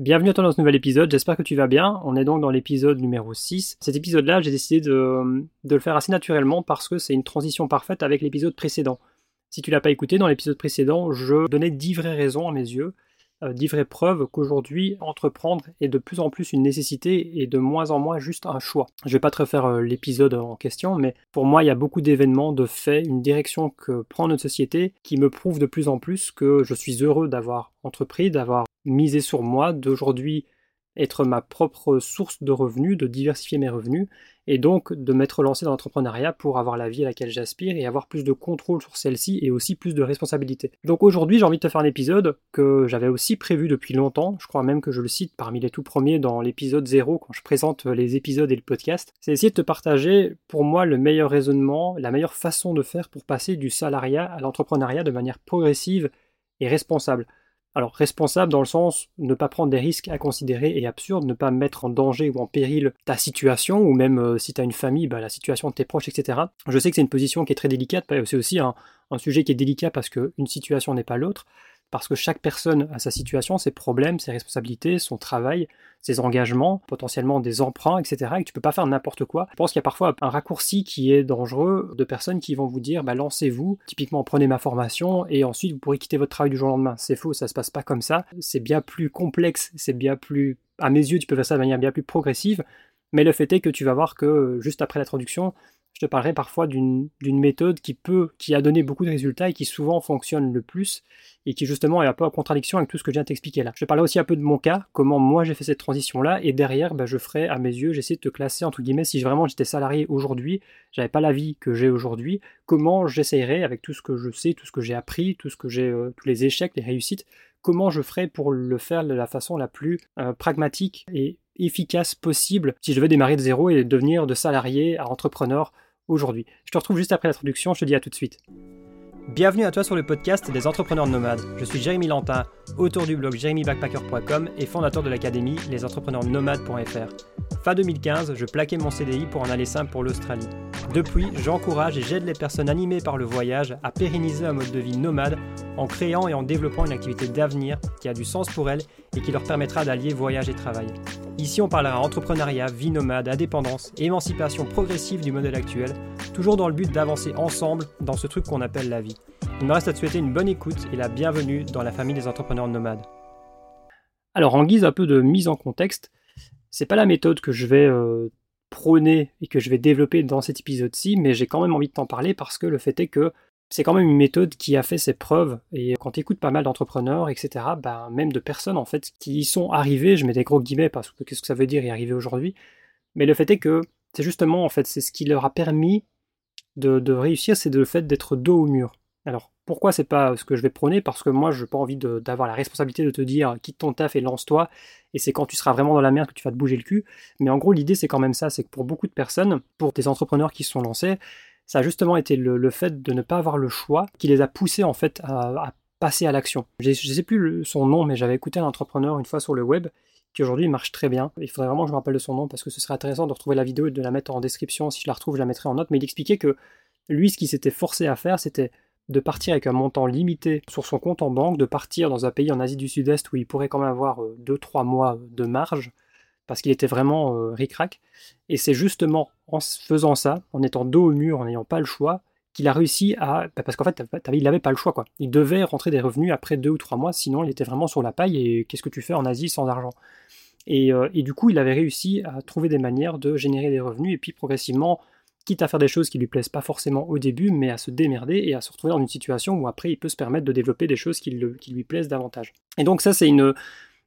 Bienvenue à toi dans ce nouvel épisode, j'espère que tu vas bien. On est donc dans l'épisode numéro 6. Cet épisode-là, j'ai décidé de, le faire assez naturellement parce que c'est une transition parfaite avec l'épisode précédent. Si tu l'as pas écouté, dans l'épisode précédent, je donnais 10 vraies raisons à mes yeux, euh, 10 vraies preuves qu'aujourd'hui, entreprendre est de plus en plus une nécessité et de moins en moins juste un choix. Je vais pas te refaire euh, l'épisode en question, mais pour moi, il y a beaucoup d'événements, de faits, une direction que prend notre société qui me prouve de plus en plus que je suis heureux d'avoir entrepris, d'avoir miser sur moi, d'aujourd'hui être ma propre source de revenus, de diversifier mes revenus, et donc de m'être lancé dans l'entrepreneuriat pour avoir la vie à laquelle j'aspire et avoir plus de contrôle sur celle-ci et aussi plus de responsabilité. Donc aujourd'hui j'ai envie de te faire un épisode que j'avais aussi prévu depuis longtemps, je crois même que je le cite parmi les tout premiers dans l'épisode 0 quand je présente les épisodes et le podcast, c'est essayer de te partager pour moi le meilleur raisonnement, la meilleure façon de faire pour passer du salariat à l'entrepreneuriat de manière progressive et responsable. Alors responsable dans le sens ne pas prendre des risques à considérer et absurdes, ne pas mettre en danger ou en péril ta situation, ou même euh, si tu as une famille, bah, la situation de tes proches, etc. Je sais que c'est une position qui est très délicate, c'est aussi un, un sujet qui est délicat parce qu'une situation n'est pas l'autre parce que chaque personne a sa situation, ses problèmes, ses responsabilités, son travail, ses engagements, potentiellement des emprunts, etc. Et que tu peux pas faire n'importe quoi. Je pense qu'il y a parfois un raccourci qui est dangereux de personnes qui vont vous dire bah, lancez-vous, typiquement prenez ma formation et ensuite vous pourrez quitter votre travail du jour au lendemain. C'est faux, ça se passe pas comme ça. C'est bien plus complexe, c'est bien plus. À mes yeux, tu peux faire ça de manière bien plus progressive. Mais le fait est que tu vas voir que juste après l'introduction, je te parlerai parfois d'une méthode qui peut, qui a donné beaucoup de résultats et qui souvent fonctionne le plus et qui justement est un peu en contradiction avec tout ce que je viens de t'expliquer là. Je te parlerai aussi un peu de mon cas, comment moi j'ai fait cette transition là et derrière bah, je ferai à mes yeux, j'essaie de te classer entre guillemets si vraiment j'étais salarié aujourd'hui, j'avais pas la vie que j'ai aujourd'hui, comment j'essayerais avec tout ce que je sais, tout ce que j'ai appris, tout ce que j'ai, euh, tous les échecs, les réussites, comment je ferais pour le faire de la façon la plus euh, pragmatique et efficace possible si je veux démarrer de zéro et devenir de salarié à entrepreneur aujourd'hui. Je te retrouve juste après l'introduction, je te dis à tout de suite. Bienvenue à toi sur le podcast des entrepreneurs nomades. Je suis Jérémy Lantin, auteur du blog jérémybackpacker.com et fondateur de l'académie lesentrepreneursnomades.fr. Fin 2015, je plaquais mon CDI pour en aller simple pour l'Australie. Depuis, j'encourage et j'aide les personnes animées par le voyage à pérenniser un mode de vie nomade en créant et en développant une activité d'avenir qui a du sens pour elles et qui leur permettra d'allier voyage et travail. Ici, on parlera entrepreneuriat, vie nomade, indépendance, émancipation progressive du modèle actuel, toujours dans le but d'avancer ensemble dans ce truc qu'on appelle la vie. Il me reste à te souhaiter une bonne écoute et la bienvenue dans la famille des entrepreneurs nomades. Alors, en guise un peu de mise en contexte, c'est pas la méthode que je vais euh, prôner et que je vais développer dans cet épisode-ci, mais j'ai quand même envie de t'en parler parce que le fait est que c'est quand même une méthode qui a fait ses preuves. Et quand tu pas mal d'entrepreneurs, etc., ben, même de personnes en fait qui y sont arrivées, je mets des gros guillemets parce que qu'est-ce que ça veut dire y arriver aujourd'hui, mais le fait est que c'est justement en fait c'est ce qui leur a permis de, réussir, c'est le fait d'être dos au mur. Alors pourquoi c'est pas ce que je vais prôner? Parce que moi je n'ai pas envie d'avoir la responsabilité de te dire quitte ton taf et lance-toi, et c'est quand tu seras vraiment dans la merde que tu vas te bouger le cul. Mais en gros l'idée c'est quand même ça, c'est que pour beaucoup de personnes, pour des entrepreneurs qui se sont lancés, ça a justement été le, fait de ne pas avoir le choix qui les a poussés en fait à, passer à l'action. Je ne sais plus son nom, mais j'avais écouté un entrepreneur une fois sur le web qui aujourd'hui marche très bien. Il faudrait vraiment que je me rappelle de son nom parce que ce serait intéressant de retrouver la vidéo et de la mettre en description. Si je la retrouve, je la mettrai en note. Mais il expliquait que lui, ce qu'il s'était forcé à faire, c'était de partir avec un montant limité sur son compte en banque, de partir dans un pays en Asie du Sud-Est où il pourrait quand même avoir 2-3 euh, mois de marge parce qu'il était vraiment euh, ric-rac. Et c'est justement en faisant ça, en étant dos au mur, en n'ayant pas le choix, qu'il a réussi à. Bah, parce qu'en fait, il n'avait pas le choix, quoi. Il devait rentrer des revenus après deux ou trois mois, sinon il était vraiment sur la paille. Et qu'est-ce que tu fais en Asie sans argent? Euh, et, du coup, il avait réussi à trouver des manières de générer des revenus et puis progressivement, à faire des choses qui lui plaisent pas forcément au début, mais à se démerder et à se retrouver dans une situation où après il peut se permettre de développer des choses qui, lui plaisent davantage. Et donc, ça, c'est une,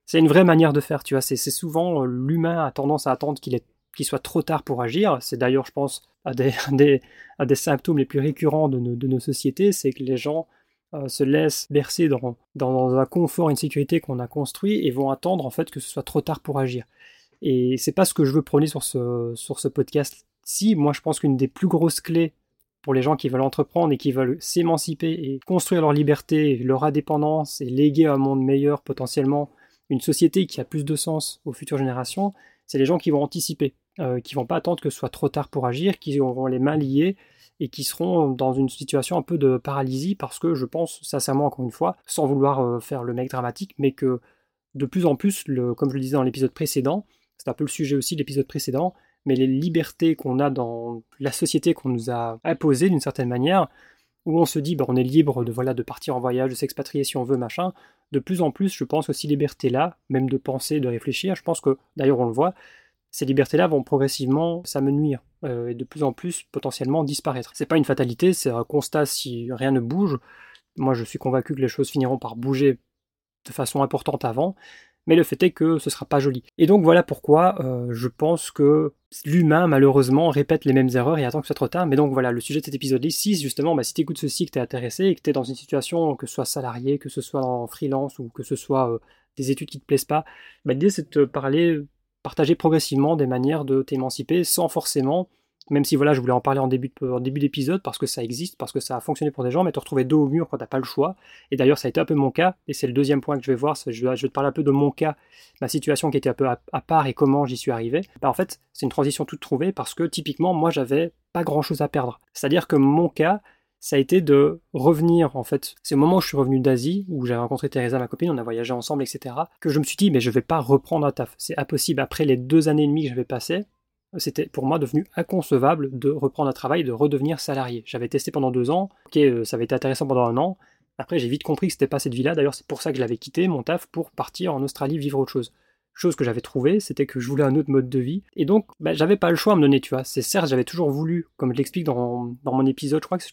c'est une vraie manière de faire, tu vois. C'est souvent euh, l'humain a tendance à attendre qu'il qu'il soit trop tard pour agir. C'est d'ailleurs, je pense, à des, des, symptômes les plus récurrents de nos, sociétés, c'est que les gens euh, se laissent bercer dans, dans, un confort, une sécurité qu'on a construit et vont attendre en fait que ce soit trop tard pour agir. Et c'est pas ce que je veux prôner sur ce, sur ce podcast. Si, moi je pense qu'une des plus grosses clés pour les gens qui veulent entreprendre et qui veulent s'émanciper et construire leur liberté, leur indépendance et léguer un monde meilleur potentiellement une société qui a plus de sens aux futures générations, c'est les gens qui vont anticiper, euh, qui vont pas attendre que ce soit trop tard pour agir, qui auront les mains liées et qui seront dans une situation un peu de paralysie parce que je pense sincèrement encore une fois, sans vouloir euh, faire le mec dramatique, mais que de plus en plus, comme je le disais dans l'épisode précédent, c'est un peu le sujet aussi de l'épisode précédent, mais les libertés qu'on a dans la société qu'on nous a imposées d'une certaine manière, où on se dit bah, on est libre de voilà de partir en voyage, de s'expatrier si on veut, machin. De plus en plus, je pense que ces libertés-là, même de penser, de réfléchir, je pense que d'ailleurs on le voit, ces libertés-là vont progressivement s'amenuire euh, et de plus en plus potentiellement disparaître. C'est pas une fatalité, c'est un constat si rien ne bouge. Moi, je suis convaincu que les choses finiront par bouger de façon importante avant, mais le fait est que ce sera pas joli. Et donc voilà pourquoi euh, je pense que l'humain malheureusement répète les mêmes erreurs et attend que ce soit trop tard. Mais donc voilà, le sujet de cet épisode ici, justement, bah, si tu écoutes ceci, que tu es intéressé et que tu es dans une situation, que ce soit salarié, que ce soit en freelance ou que ce soit euh, des études qui te plaisent pas, bah, l'idée c'est de te parler, partager progressivement des manières de t'émanciper sans forcément même si voilà, je voulais en parler en début, d'épisode parce que ça existe, parce que ça a fonctionné pour des gens, mais te retrouver dos au mur quand t'as pas le choix. Et d'ailleurs, ça a été un peu mon cas, et c'est le deuxième point que je vais voir. Je vais, te parler un peu de mon cas, ma situation qui était un peu à, part et comment j'y suis arrivé. Bah, en fait, c'est une transition toute trouvée parce que typiquement, moi, j'avais pas grand chose à perdre. C'est-à-dire que mon cas, ça a été de revenir en fait. C'est au moment où je suis revenu d'Asie, où j'ai rencontré Teresa, ma copine, on a voyagé ensemble, etc., que je me suis dit, mais je vais pas reprendre un taf. C'est impossible. Après les deux années et demie que j'avais passées, c'était pour moi devenu inconcevable de reprendre un travail, de redevenir salarié. J'avais testé pendant deux ans, ok, euh, ça avait été intéressant pendant un an. Après, j'ai vite compris que c'était pas cette vie-là. D'ailleurs, c'est pour ça que je l'avais quitté, mon taf, pour partir en Australie vivre autre chose. Chose que j'avais trouvé, c'était que je voulais un autre mode de vie. Et donc, bah, j'avais pas le choix à me donner, tu vois. C'est certes, j'avais toujours voulu, comme je l'explique dans, dans mon épisode, je crois que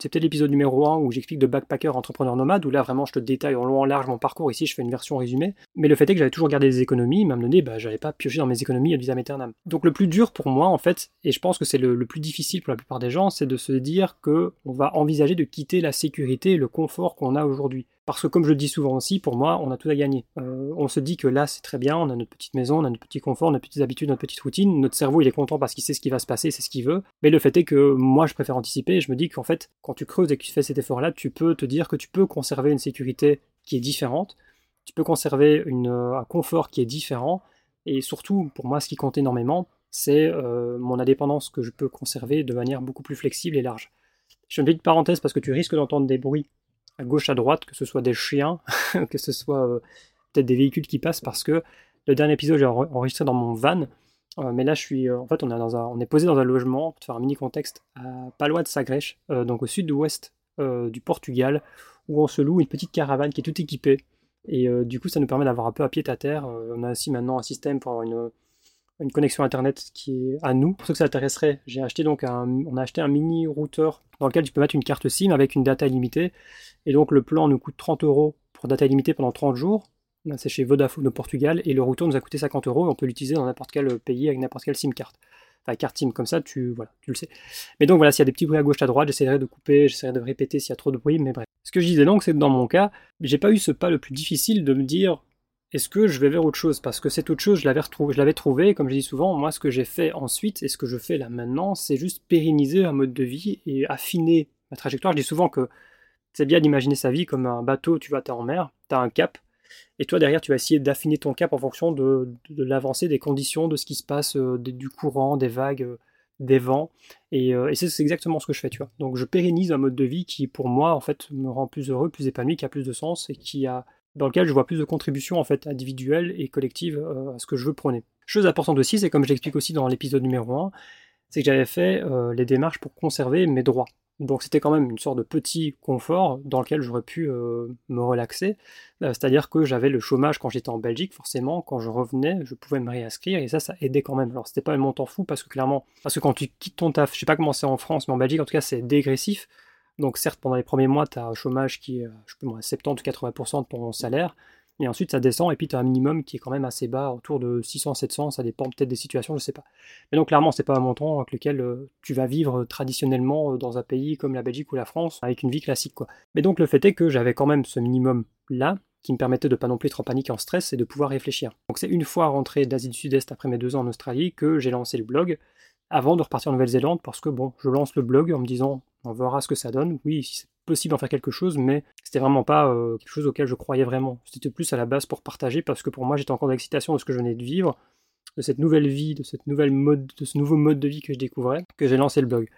c'est peut-être l'épisode numéro 1 où j'explique de backpacker entrepreneur nomade, où là vraiment je te détaille en long en large mon parcours. Ici, je fais une version résumée. Mais le fait est que j'avais toujours gardé des économies, même donné, bah, j'avais pas pioché dans mes économies à vitam aeternam. Donc le plus dur pour moi, en fait, et je pense que c'est le, le, plus difficile pour la plupart des gens, c'est de se dire que on va envisager de quitter la sécurité et le confort qu'on a aujourd'hui. Parce que comme je le dis souvent aussi, pour moi, on a tout à gagner. Euh, on se dit que là, c'est très bien, on a notre petite maison, on a notre petit confort, notre petites habitudes, notre petite routine. Notre cerveau, il est content parce qu'il sait ce qui va se passer, c'est ce qu'il veut. Mais le fait est que moi, je préfère anticiper je me dis qu'en fait, quand tu creuses et que tu fais cet effort-là, tu peux te dire que tu peux conserver une sécurité qui est différente, tu peux conserver un confort qui est différent. Et surtout, pour moi, ce qui compte énormément, c'est euh, mon indépendance que je peux conserver de manière beaucoup plus flexible et large. Je fais une petite parenthèse parce que tu risques d'entendre des bruits à gauche, à droite, que ce soit des chiens, que ce soit euh, peut-être des véhicules qui passent, parce que le dernier épisode, j'ai enregistré dans mon van, euh, mais là, je suis, euh, en fait, on est, dans un, on est posé dans un logement, pour faire un mini contexte, à pas loin de Sagrèche, donc au sud-ouest du Portugal, où on se loue une petite caravane qui est toute équipée. Et du coup, ça nous permet d'avoir un peu à pied à terre. on a aussi maintenant un système pour avoir une, une connexion internet qui est à nous. Pour ceux que ça intéresserait, j'ai acheté donc un, on a acheté un mini routeur dans lequel tu peux mettre une carte SIM avec une data illimitée. Et donc le plan nous coûte 30 euros pour data illimitée pendant 30 jours. C'est chez Vodafone au Portugal et le routeur nous a coûté 50 euros. Et on peut l'utiliser dans n'importe quel pays avec n'importe quelle SIM carte. Enfin, carte SIM comme ça, tu, voilà, tu le sais. Mais donc voilà, s'il y a des petits bruits à gauche à droite, j'essaierai de couper, j'essaierai de répéter s'il y a trop de bruit, mais bref. Ce que je disais donc, c'est que dans mon cas, j'ai pas eu ce pas le plus difficile de me dire est-ce que je vais vers autre chose? Parce que cette autre chose, je l'avais, retrouvé, je l'avais trouvé, comme je dis souvent, moi ce que j'ai fait ensuite et ce que je fais là maintenant, c'est juste pérenniser un mode de vie et affiner ma trajectoire. Je dis souvent que c'est bien d'imaginer sa vie comme un bateau, tu vas, t'es en mer, tu as un cap, et toi derrière tu vas essayer d'affiner ton cap en fonction de, l'avancée des conditions, de ce qui se passe, euh, du courant, des vagues, euh, des vents, et, euh, et c'est, c'est exactement ce que je fais, tu vois. Donc je pérennise un mode de vie qui pour moi en fait me rend plus heureux, plus épanoui, qui a plus de sens et qui a dans lequel je vois plus de contributions en fait individuelles et collectives euh, à ce que je veux prôner. Chose importante aussi, c'est comme je l'explique aussi dans l'épisode numéro 1, c'est que j'avais fait euh, les démarches pour conserver mes droits. Donc c'était quand même une sorte de petit confort dans lequel j'aurais pu euh, me relaxer. C'est-à-dire que j'avais le chômage quand j'étais en Belgique, forcément, quand je revenais, je pouvais me réinscrire et ça, ça aidait quand même. Alors c'était pas un montant fou parce que clairement, parce que quand tu quittes ton taf, je sais pas comment c'est en France, mais en Belgique en tout cas c'est dégressif. Donc certes, pendant les premiers mois, tu as un chômage qui est, je sais pas 70 ou 80% de ton salaire, et ensuite ça descend, et puis tu as un minimum qui est quand même assez bas, autour de 600-700, ça dépend peut-être des situations, je sais pas. Mais donc clairement, c'est pas un montant avec lequel euh, tu vas vivre traditionnellement euh, dans un pays comme la Belgique ou la France, avec une vie classique. quoi. Mais donc le fait est que j'avais quand même ce minimum-là, qui me permettait de pas non plus être en panique, en stress, et de pouvoir réfléchir. Donc c'est une fois rentré d'Asie du Sud-Est après mes deux ans en Australie que j'ai lancé le blog, avant de repartir en Nouvelle-Zélande, parce que bon, je lance le blog en me disant on verra ce que ça donne. Oui, c'est possible d'en faire quelque chose, mais c'était vraiment pas euh, quelque chose auquel je croyais vraiment. C'était plus à la base pour partager, parce que pour moi, j'étais encore d'excitation de ce que je venais de vivre, de cette nouvelle vie, de ce nouveau mode de vie que je découvrais, que j'ai lancé le blog.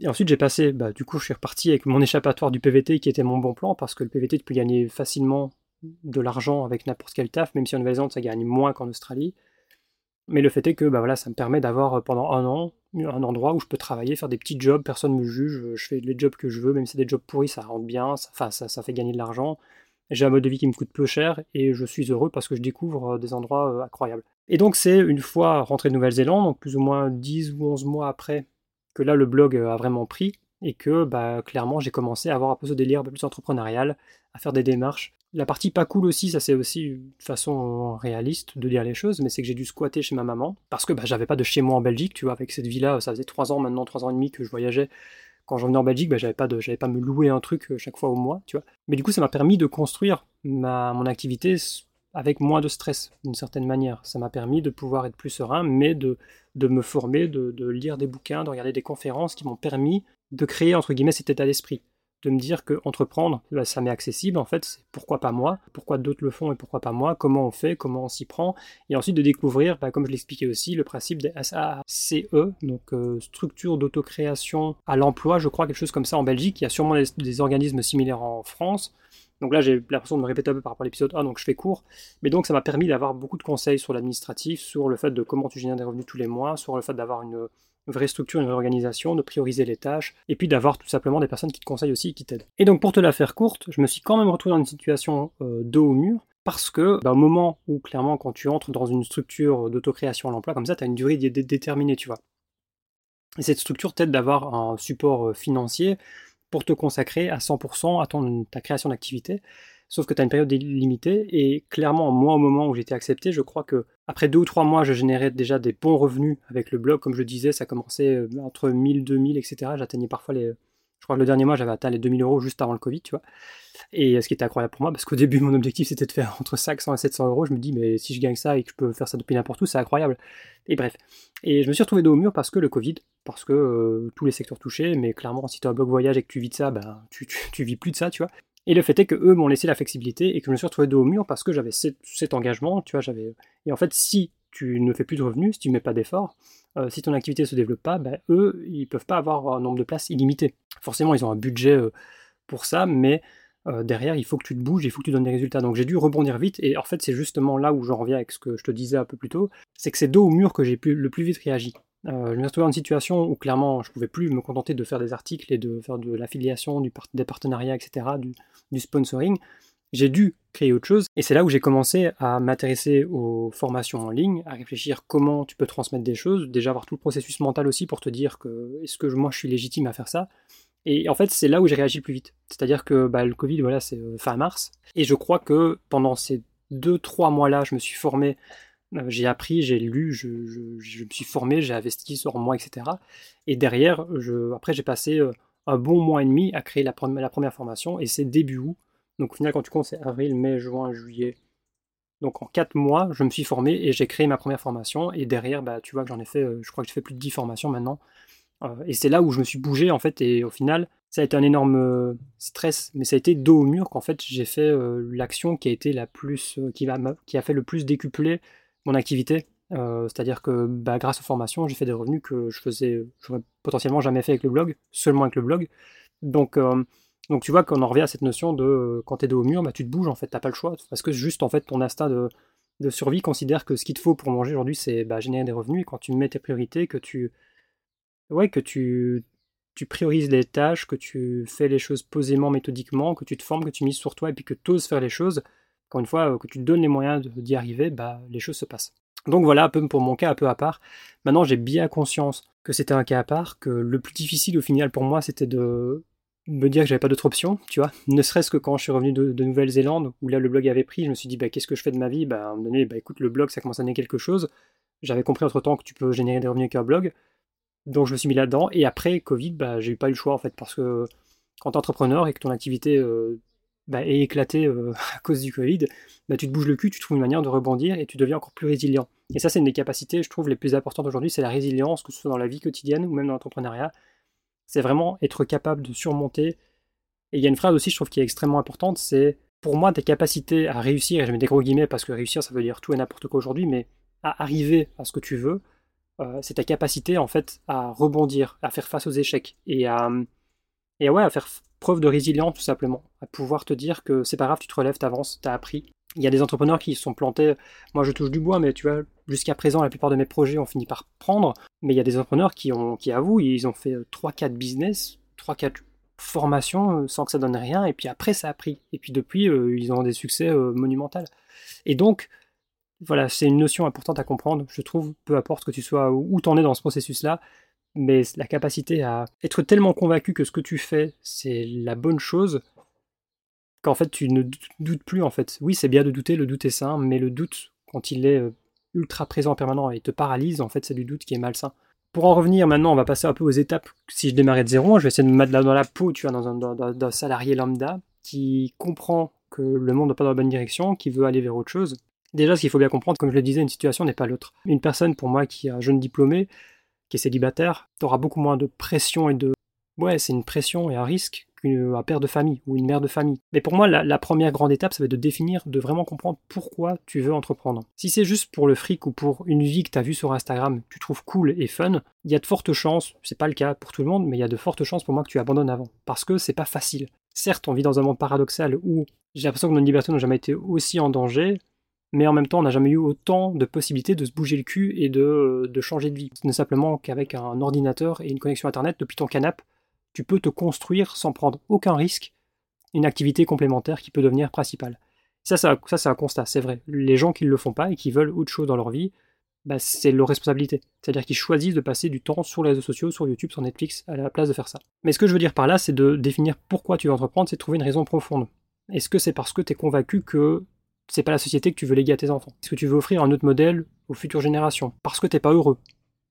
Et ensuite, j'ai passé, bah, du coup, je suis reparti avec mon échappatoire du PVT qui était mon bon plan, parce que le PVT, tu peux gagner facilement de l'argent avec n'importe quel taf, même si en Nouvelle-Zélande ça gagne moins qu'en Australie. Mais le fait est que bah voilà, ça me permet d'avoir euh, pendant un an un endroit où je peux travailler, faire des petits jobs, personne ne me juge, je fais les jobs que je veux, même si c'est des jobs pourris, ça rentre bien, ça, ça, ça fait gagner de l'argent. J'ai un mode de vie qui me coûte peu cher et je suis heureux parce que je découvre euh, des endroits euh, incroyables. Et donc c'est une fois rentré de Nouvelle-Zélande, donc plus ou moins 10 ou 11 mois après, que là le blog a vraiment pris et que bah, clairement j'ai commencé à avoir un peu ce délire un peu plus entrepreneurial, à faire des démarches. La partie pas cool aussi, ça c'est aussi une façon réaliste de dire les choses, mais c'est que j'ai dû squatter chez ma maman parce que bah, j'avais pas de chez moi en Belgique, tu vois, avec cette vie-là, ça faisait 3 ans maintenant, 3 ans et demi que je voyageais. Quand je venais en Belgique, bah, j'avais pas de, j'avais pas me louer un truc euh, chaque fois au mois, tu vois. Mais du coup, ça m'a permis de construire ma, mon activité avec moins de stress, d'une certaine manière. Ça m'a permis de pouvoir être plus serein, mais de, de me former, de, de lire des bouquins, de regarder des conférences qui m'ont permis de créer, entre guillemets, cet état d'esprit de me dire que entreprendre, bah, ça m'est accessible, en fait, c'est pourquoi pas moi, pourquoi d'autres le font et pourquoi pas moi, comment on fait, comment on s'y prend, et ensuite de découvrir, bah, comme je l'expliquais aussi, le principe des SACE, donc euh, structure d'autocréation à l'emploi, je crois, quelque chose comme ça en Belgique, il y a sûrement des, organismes similaires en France, donc là, j'ai l'impression de me répéter un peu par rapport à l'épisode 1, donc je fais court. Mais donc, ça m'a permis d'avoir beaucoup de conseils sur l'administratif, sur le fait de comment tu génères des revenus tous les mois, sur le fait d'avoir une, vraie structure, une vraie organisation, de prioriser les tâches, et puis d'avoir tout simplement des personnes qui te conseillent aussi et qui t'aident. Et donc pour te la faire courte, je me suis quand même retrouvé dans une situation euh, dos au mur, parce que bah, au moment où clairement quand tu entres dans une structure d'autocréation à l'emploi comme ça, tu as une durée déterminée, tu vois. Et cette structure t'aide d'avoir un support euh, financier pour te consacrer à 100% à ton, ta création d'activité. Sauf que tu as une période limitée et clairement, moi, au moment où j'étais accepté, je crois que après deux ou trois mois, je générais déjà des bons revenus avec le blog. Comme je disais, ça commençait euh, entre 1000, 2000, etc. J'atteignais parfois les. Je crois que le dernier mois, j'avais atteint les 2000 euros juste avant le Covid, tu vois. Et euh, ce qui était incroyable pour moi, parce qu'au début, mon objectif, c'était de faire entre 500 et 700 euros. Je me dis, mais si je gagne ça et que je peux faire ça depuis n'importe où, c'est incroyable. Et bref. Et je me suis retrouvé dos au mur parce que le Covid, parce que euh, tous les secteurs touchés, mais clairement, si tu as un blog voyage et que tu vis de ça, ben, tu, tu, tu vis plus de ça, tu vois. Et le fait est que eux m'ont laissé la flexibilité et que je me suis retrouvé dos au mur parce que j'avais cet, engagement, tu vois, j'avais. Et en fait, si tu ne fais plus de revenus, si tu ne mets pas d'efforts, euh, si ton activité ne se développe pas, ben, eux, ils peuvent pas avoir un nombre de places illimité. Forcément, ils ont un budget euh, pour ça, mais euh, derrière, il faut que tu te bouges, il faut que tu donnes des résultats. Donc j'ai dû rebondir vite, et en fait, c'est justement là où j'en reviens avec ce que je te disais un peu plus tôt, c'est que c'est dos au mur que j'ai le plus vite réagi. Euh, je me suis retrouvé dans une situation où clairement je ne pouvais plus me contenter de faire des articles et de faire de l'affiliation, des partenariats, etc., du, sponsoring. J'ai dû créer autre chose et c'est là où j'ai commencé à m'intéresser aux formations en ligne, à réfléchir comment tu peux transmettre des choses, déjà avoir tout le processus mental aussi pour te dire que est-ce que moi je suis légitime à faire ça? Et en fait, c'est là où j'ai réagi le plus vite. C'est-à-dire que bah, le Covid, voilà, c'est euh, fin mars. Et je crois que pendant ces deux, trois mois-là, je me suis formé j'ai appris, j'ai lu, je, me suis formé, j'ai investi sur moi, etc. Et derrière, je, après, j'ai passé euh, un bon mois et demi à créer la, première formation, et c'est début août. Donc au final, quand tu comptes, c'est avril, mai, juin, juillet. Donc en quatre mois, je me suis formé et j'ai créé ma première formation. Et derrière, bah, tu vois que j'en ai fait, euh, je crois que j'ai fait plus de 10 formations maintenant. et c'est là où je me suis bougé, en fait, et au final, ça a été un énorme stress, mais ça a été dos au mur qu'en fait, j'ai fait l'action qui a été la plus, qui, va, qui a fait le plus décupler mon activité. Euh, c'est-à-dire que bah, grâce aux formations, j'ai fait des revenus que je faisais, j'aurais potentiellement jamais fait avec le blog, seulement avec le blog. Donc, euh, donc tu vois qu'on en revient à cette notion de euh, quand tu es dos au mur, bah, tu te bouges en fait, t'as pas le choix. Parce que juste en fait ton instinct de, de survie considère que ce qu'il te faut pour manger aujourd'hui, c'est bah, générer des revenus. Et quand tu mets tes priorités, que tu, ouais, que tu, tu priorises les tâches, que tu fais les choses posément, méthodiquement, que tu te formes, que tu mises sur toi et puis que tu oses faire les choses, encore une fois, euh, que tu donnes les moyens d'y arriver, bah, les choses se passent. Donc voilà, un peu pour mon cas un peu à part. Maintenant, j'ai bien conscience que c'était un cas à part, que le plus difficile au final pour moi, c'était de me dire que j'avais pas d'autre option, tu vois. Ne serait-ce que quand je suis revenu de, Nouvelle-Zélande, où là le blog avait pris, je me suis dit, bah, qu'est-ce que je fais de ma vie? Bah, À un moment donné, bah, écoute, le blog, ça commence à donner quelque chose. J'avais compris entre-temps que tu peux générer des revenus avec un blog. Donc je me suis mis là-dedans. Et après, Covid, bah, j'ai eu pas eu le choix, en fait, parce que quand tu es entrepreneur et que ton activité euh, bah, est éclaté euh, à cause du Covid, bah, tu te bouges le cul, tu trouves une manière de rebondir et tu deviens encore plus résilient. Et ça, c'est une des capacités, je trouve, les plus importantes aujourd'hui, c'est la résilience, que ce soit dans la vie quotidienne ou même dans l'entrepreneuriat. C'est vraiment être capable de surmonter. Et il y a une phrase aussi, je trouve, qui est extrêmement importante, c'est pour moi, tes capacités à réussir, et je mets des gros guillemets parce que réussir, ça veut dire tout et n'importe quoi aujourd'hui, mais à arriver à ce que tu veux, euh, c'est ta capacité, en fait, à rebondir, à faire face aux échecs et à, et ouais, à faire preuve de résilience tout simplement, à pouvoir te dire que c'est pas grave, tu te relèves, t'avances, t'as appris. Il y a des entrepreneurs qui se sont plantés, moi je touche du bois, mais tu vois, jusqu'à présent la plupart de mes projets ont fini par prendre, mais il y a des entrepreneurs qui, ont, qui avouent, ils ont fait 3-4 business, 3-4 formations sans que ça donne rien, et puis après ça a pris. Et puis depuis, ils ont des succès monumentaux. Et donc, voilà, c'est une notion importante à comprendre, je trouve, peu importe que tu sois où tu en es dans ce processus-là, mais la capacité à être tellement convaincu que ce que tu fais, c'est la bonne chose, qu'en fait tu ne doutes plus en fait. Oui, c'est bien de douter, le doute est sain, mais le doute, quand il est euh, ultra présent permanent et te paralyse, en fait c'est du doute qui est malsain. Pour en revenir maintenant, on va passer un peu aux étapes. Si je démarrais de zéro, je vais essayer de me mettre dans la peau, tu vois, dans un, salarié lambda qui comprend que le monde ne va pas dans la bonne direction, qui veut aller vers autre chose. Déjà, ce qu'il faut bien comprendre, comme je le disais, une situation n'est pas l'autre. Une personne, pour moi, qui est un jeune diplômé, qui est célibataire, tu auras beaucoup moins de pression et de... Ouais, c'est une pression et un risque qu'un père de famille ou une mère de famille. Mais pour moi, la, première grande étape, ça va être de définir, de vraiment comprendre pourquoi tu veux entreprendre. Si c'est juste pour le fric ou pour une vie que tu as vue sur Instagram, tu trouves cool et fun, il y a de fortes chances, c'est pas le cas pour tout le monde, mais il y a de fortes chances pour moi que tu abandonnes avant. Parce que c'est pas facile. Certes, on vit dans un monde paradoxal où j'ai l'impression que nos libertés n'ont jamais été aussi en danger, mais en même temps, on n'a jamais eu autant de possibilités de se bouger le cul et de, changer de vie. Ce n'est simplement qu'avec un ordinateur et une connexion Internet depuis ton canapé, tu peux te construire sans prendre aucun risque une activité complémentaire qui peut devenir principale. Ça, ça, ça c'est un constat, c'est vrai. Les gens qui ne le font pas et qui veulent autre chose dans leur vie, bah, c'est leur responsabilité. C'est-à-dire qu'ils choisissent de passer du temps sur les réseaux sociaux, sur YouTube, sur Netflix, à la place de faire ça. Mais ce que je veux dire par là, c'est de définir pourquoi tu veux entreprendre, c'est de trouver une raison profonde. Est-ce que c'est parce que tu es convaincu que c'est pas la société que tu veux léguer à tes enfants. Est-ce que tu veux offrir un autre modèle aux futures générations Parce que t'es pas heureux.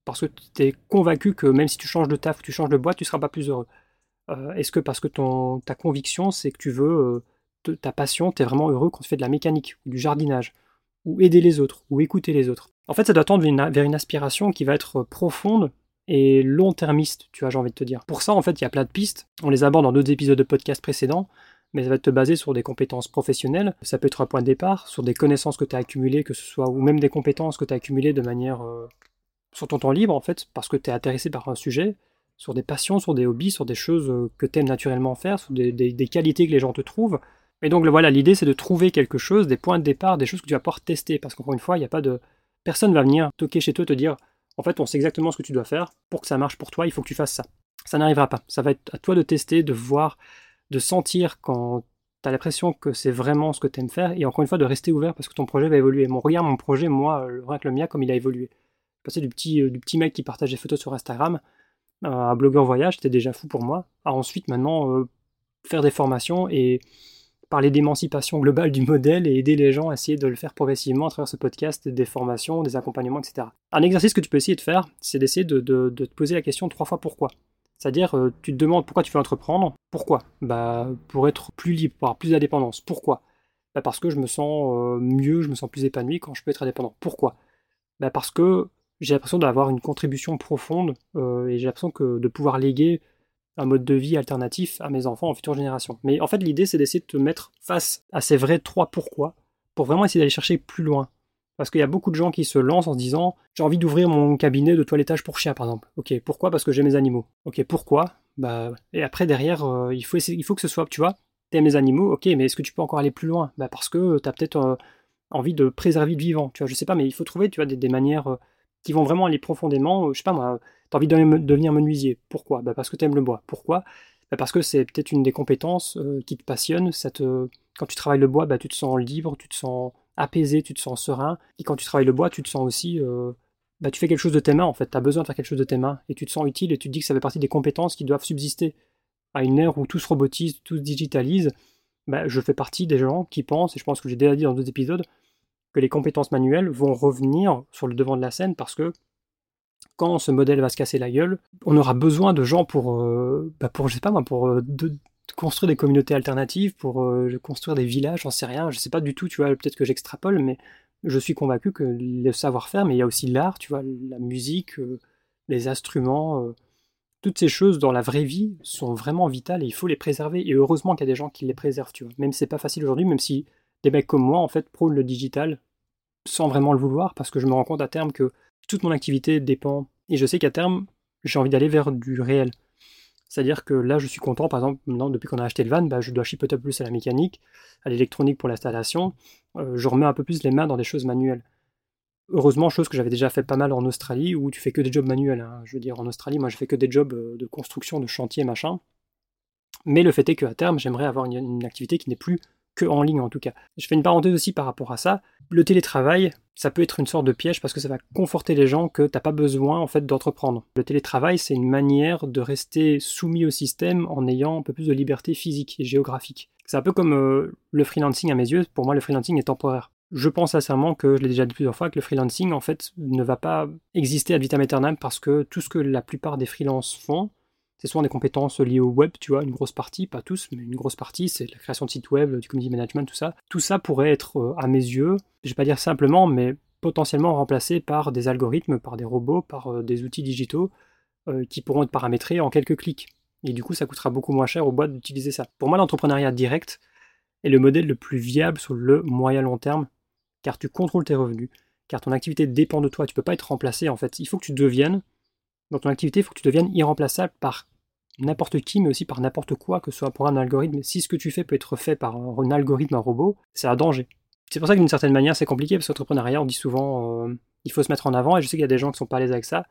Parce que tu es convaincu que même si tu changes de taf ou tu changes de boîte, tu seras pas plus heureux. Euh, est-ce que parce que ton, ta conviction, c'est que tu veux, euh, ta passion, tu es vraiment heureux quand tu fais de la mécanique ou du jardinage, ou aider les autres, ou écouter les autres? En fait, ça doit tendre vers une aspiration qui va être profonde et long-termiste, tu vois, j'ai envie de te dire. Pour ça, en fait, il y a plein de pistes. On les aborde dans d'autres épisodes de podcast précédents mais ça va te baser sur des compétences professionnelles. Ça peut être un point de départ, sur des connaissances que tu as accumulées, que ce soit, ou même des compétences que tu as accumulées de manière euh, sur ton temps libre, en fait, parce que tu es intéressé par un sujet, sur des passions, sur des hobbies, sur des choses euh, que tu aimes naturellement faire, sur des, qualités que les gens te trouvent. Et donc voilà, l'idée c'est de trouver quelque chose, des points de départ, des choses que tu vas pouvoir tester, parce qu'encore une fois, il n'y a pas de. Personne va venir toquer chez toi te dire en fait, on sait exactement ce que tu dois faire, pour que ça marche pour toi, il faut que tu fasses ça. Ça n'arrivera pas. Ça va être à toi de tester, de voir de sentir quand tu as l'impression que c'est vraiment ce que tu aimes faire, et encore une fois de rester ouvert parce que ton projet va évoluer. Mon, regarde mon projet, moi, euh, rien que le mien, comme il a évolué. Passer du petit, euh, du petit mec qui partage des photos sur Instagram à un blogueur voyage, c'était déjà fou pour moi. À ensuite, maintenant, euh, faire des formations et parler d'émancipation globale du modèle et aider les gens à essayer de le faire progressivement à travers ce podcast, des formations, des accompagnements, etc. Un exercice que tu peux essayer de faire, c'est d'essayer de, de, te poser la question trois fois pourquoi. C'est-à-dire, euh, tu te demandes pourquoi tu veux entreprendre. Pourquoi? Bah, pour être plus libre, pour avoir plus d'indépendance. Pourquoi? Bah, Parce que je me sens euh, mieux, je me sens plus épanoui quand je peux être indépendant. Pourquoi? Bah, Parce que j'ai l'impression d'avoir une contribution profonde euh, et j'ai l'impression que de pouvoir léguer un mode de vie alternatif à mes enfants en future génération. Mais en fait, l'idée, c'est d'essayer de te mettre face à ces vrais trois pourquoi pour vraiment essayer d'aller chercher plus loin. Parce qu'il y a beaucoup de gens qui se lancent en se disant j'ai envie d'ouvrir mon cabinet de toilettage pour chien par exemple. Ok, pourquoi? Parce que j'ai mes animaux. Ok, pourquoi? Bah et après derrière euh, il faut que ce soit tu vois t'aimes mes animaux. Ok, mais est-ce que tu peux encore aller plus loin? Bah parce que t'as peut-être euh, envie de préserver le vivant. Tu vois, je sais pas, mais il faut trouver tu vois des, manières euh, qui vont vraiment aller profondément. je sais pas moi, t'as envie de devenir menuisier. Pourquoi? Bah parce que t'aimes le bois. Pourquoi? Bah parce que c'est peut-être une des compétences qui te passionne. Ça quand tu travailles le bois, bah tu te sens libre, tu te sens apaisé, tu te sens serein. Et quand tu travailles le bois, tu te sens aussi. Euh, bah, tu fais quelque chose de tes mains en fait. Tu as besoin de faire quelque chose de tes mains. Et tu te sens utile et tu te dis que ça fait partie des compétences qui doivent subsister. À une ère où tout se robotise, tout se digitalise, bah, je fais partie des gens qui pensent, et je pense que j'ai déjà dit dans d'autres épisodes, que les compétences manuelles vont revenir sur le devant de la scène parce que quand ce modèle va se casser la gueule, on aura besoin de gens pour, euh, bah pour je sais pas moi, pour euh, construire des communautés alternatives, pour euh, construire des villages, j'en sais rien, je sais pas du tout, tu vois, peut-être que j'extrapole, mais je suis convaincu que le savoir-faire, mais il y a aussi l'art, tu vois, la musique, euh, les instruments, euh, toutes ces choses dans la vraie vie sont vraiment vitales et il faut les préserver. Et heureusement qu'il y a des gens qui les préservent, tu vois. Même si c'est pas facile aujourd'hui, même si des mecs comme moi, en fait, prônent le digital sans vraiment le vouloir, parce que je me rends compte à terme que toute mon activité dépend, et je sais qu'à terme, j'ai envie d'aller vers du réel C'est-à-dire que là, je suis content, par exemple, maintenant, depuis qu'on a acheté le van, bah, je dois chip peut-être plus à la mécanique, à l'électronique pour l'installation. Euh, je remets un peu plus les mains dans des choses manuelles. Heureusement, chose que j'avais déjà fait pas mal en Australie, où tu fais que des jobs manuels. Hein. Je veux dire, en Australie, moi, je fais que des jobs euh, de construction, de chantier, machin. Mais le fait est qu'à terme, j'aimerais avoir une, activité qui n'est plus que en ligne, en tout cas. Je fais une parenthèse aussi par rapport à ça. Le télétravail, ça peut être une sorte de piège parce que ça va conforter les gens que t'as pas besoin en fait d'entreprendre. Le télétravail, c'est une manière de rester soumis au système en ayant un peu plus de liberté physique et géographique. C'est un peu comme euh, le freelancing à mes yeux. Pour moi, le freelancing est temporaire. Je pense sincèrement que je l'ai déjà dit plusieurs fois que le freelancing en fait ne va pas exister ad vitam aeternam parce que tout ce que la plupart des freelances font, c'est souvent des compétences liées au web, tu vois, une grosse partie, pas tous, mais une grosse partie, c'est la création de sites web, du community management, tout ça. Tout ça pourrait être, euh, à mes yeux, je vais pas dire simplement, mais potentiellement remplacé par des algorithmes, par des robots, par euh, des outils digitaux euh, qui pourront être paramétrés en quelques clics. Et du coup, ça coûtera beaucoup moins cher aux boîtes d'utiliser ça. Pour moi, l'entrepreneuriat direct est le modèle le plus viable sur le moyen long terme, car tu contrôles tes revenus, car ton activité dépend de toi. Tu peux pas être remplacé en fait. Il faut que tu deviennes dans ton activité, il faut que tu deviennes irremplaçable par n'importe qui, mais aussi par n'importe quoi, que ce soit pour un algorithme. Si ce que tu fais peut être fait par un, algorithme, un robot, c'est un danger. C'est pour ça que d'une certaine manière, c'est compliqué, parce qu'entrepreneuriat, on dit souvent, euh, il faut se mettre en avant, et je sais qu'il y a des gens qui sont pas à l'aise avec ça,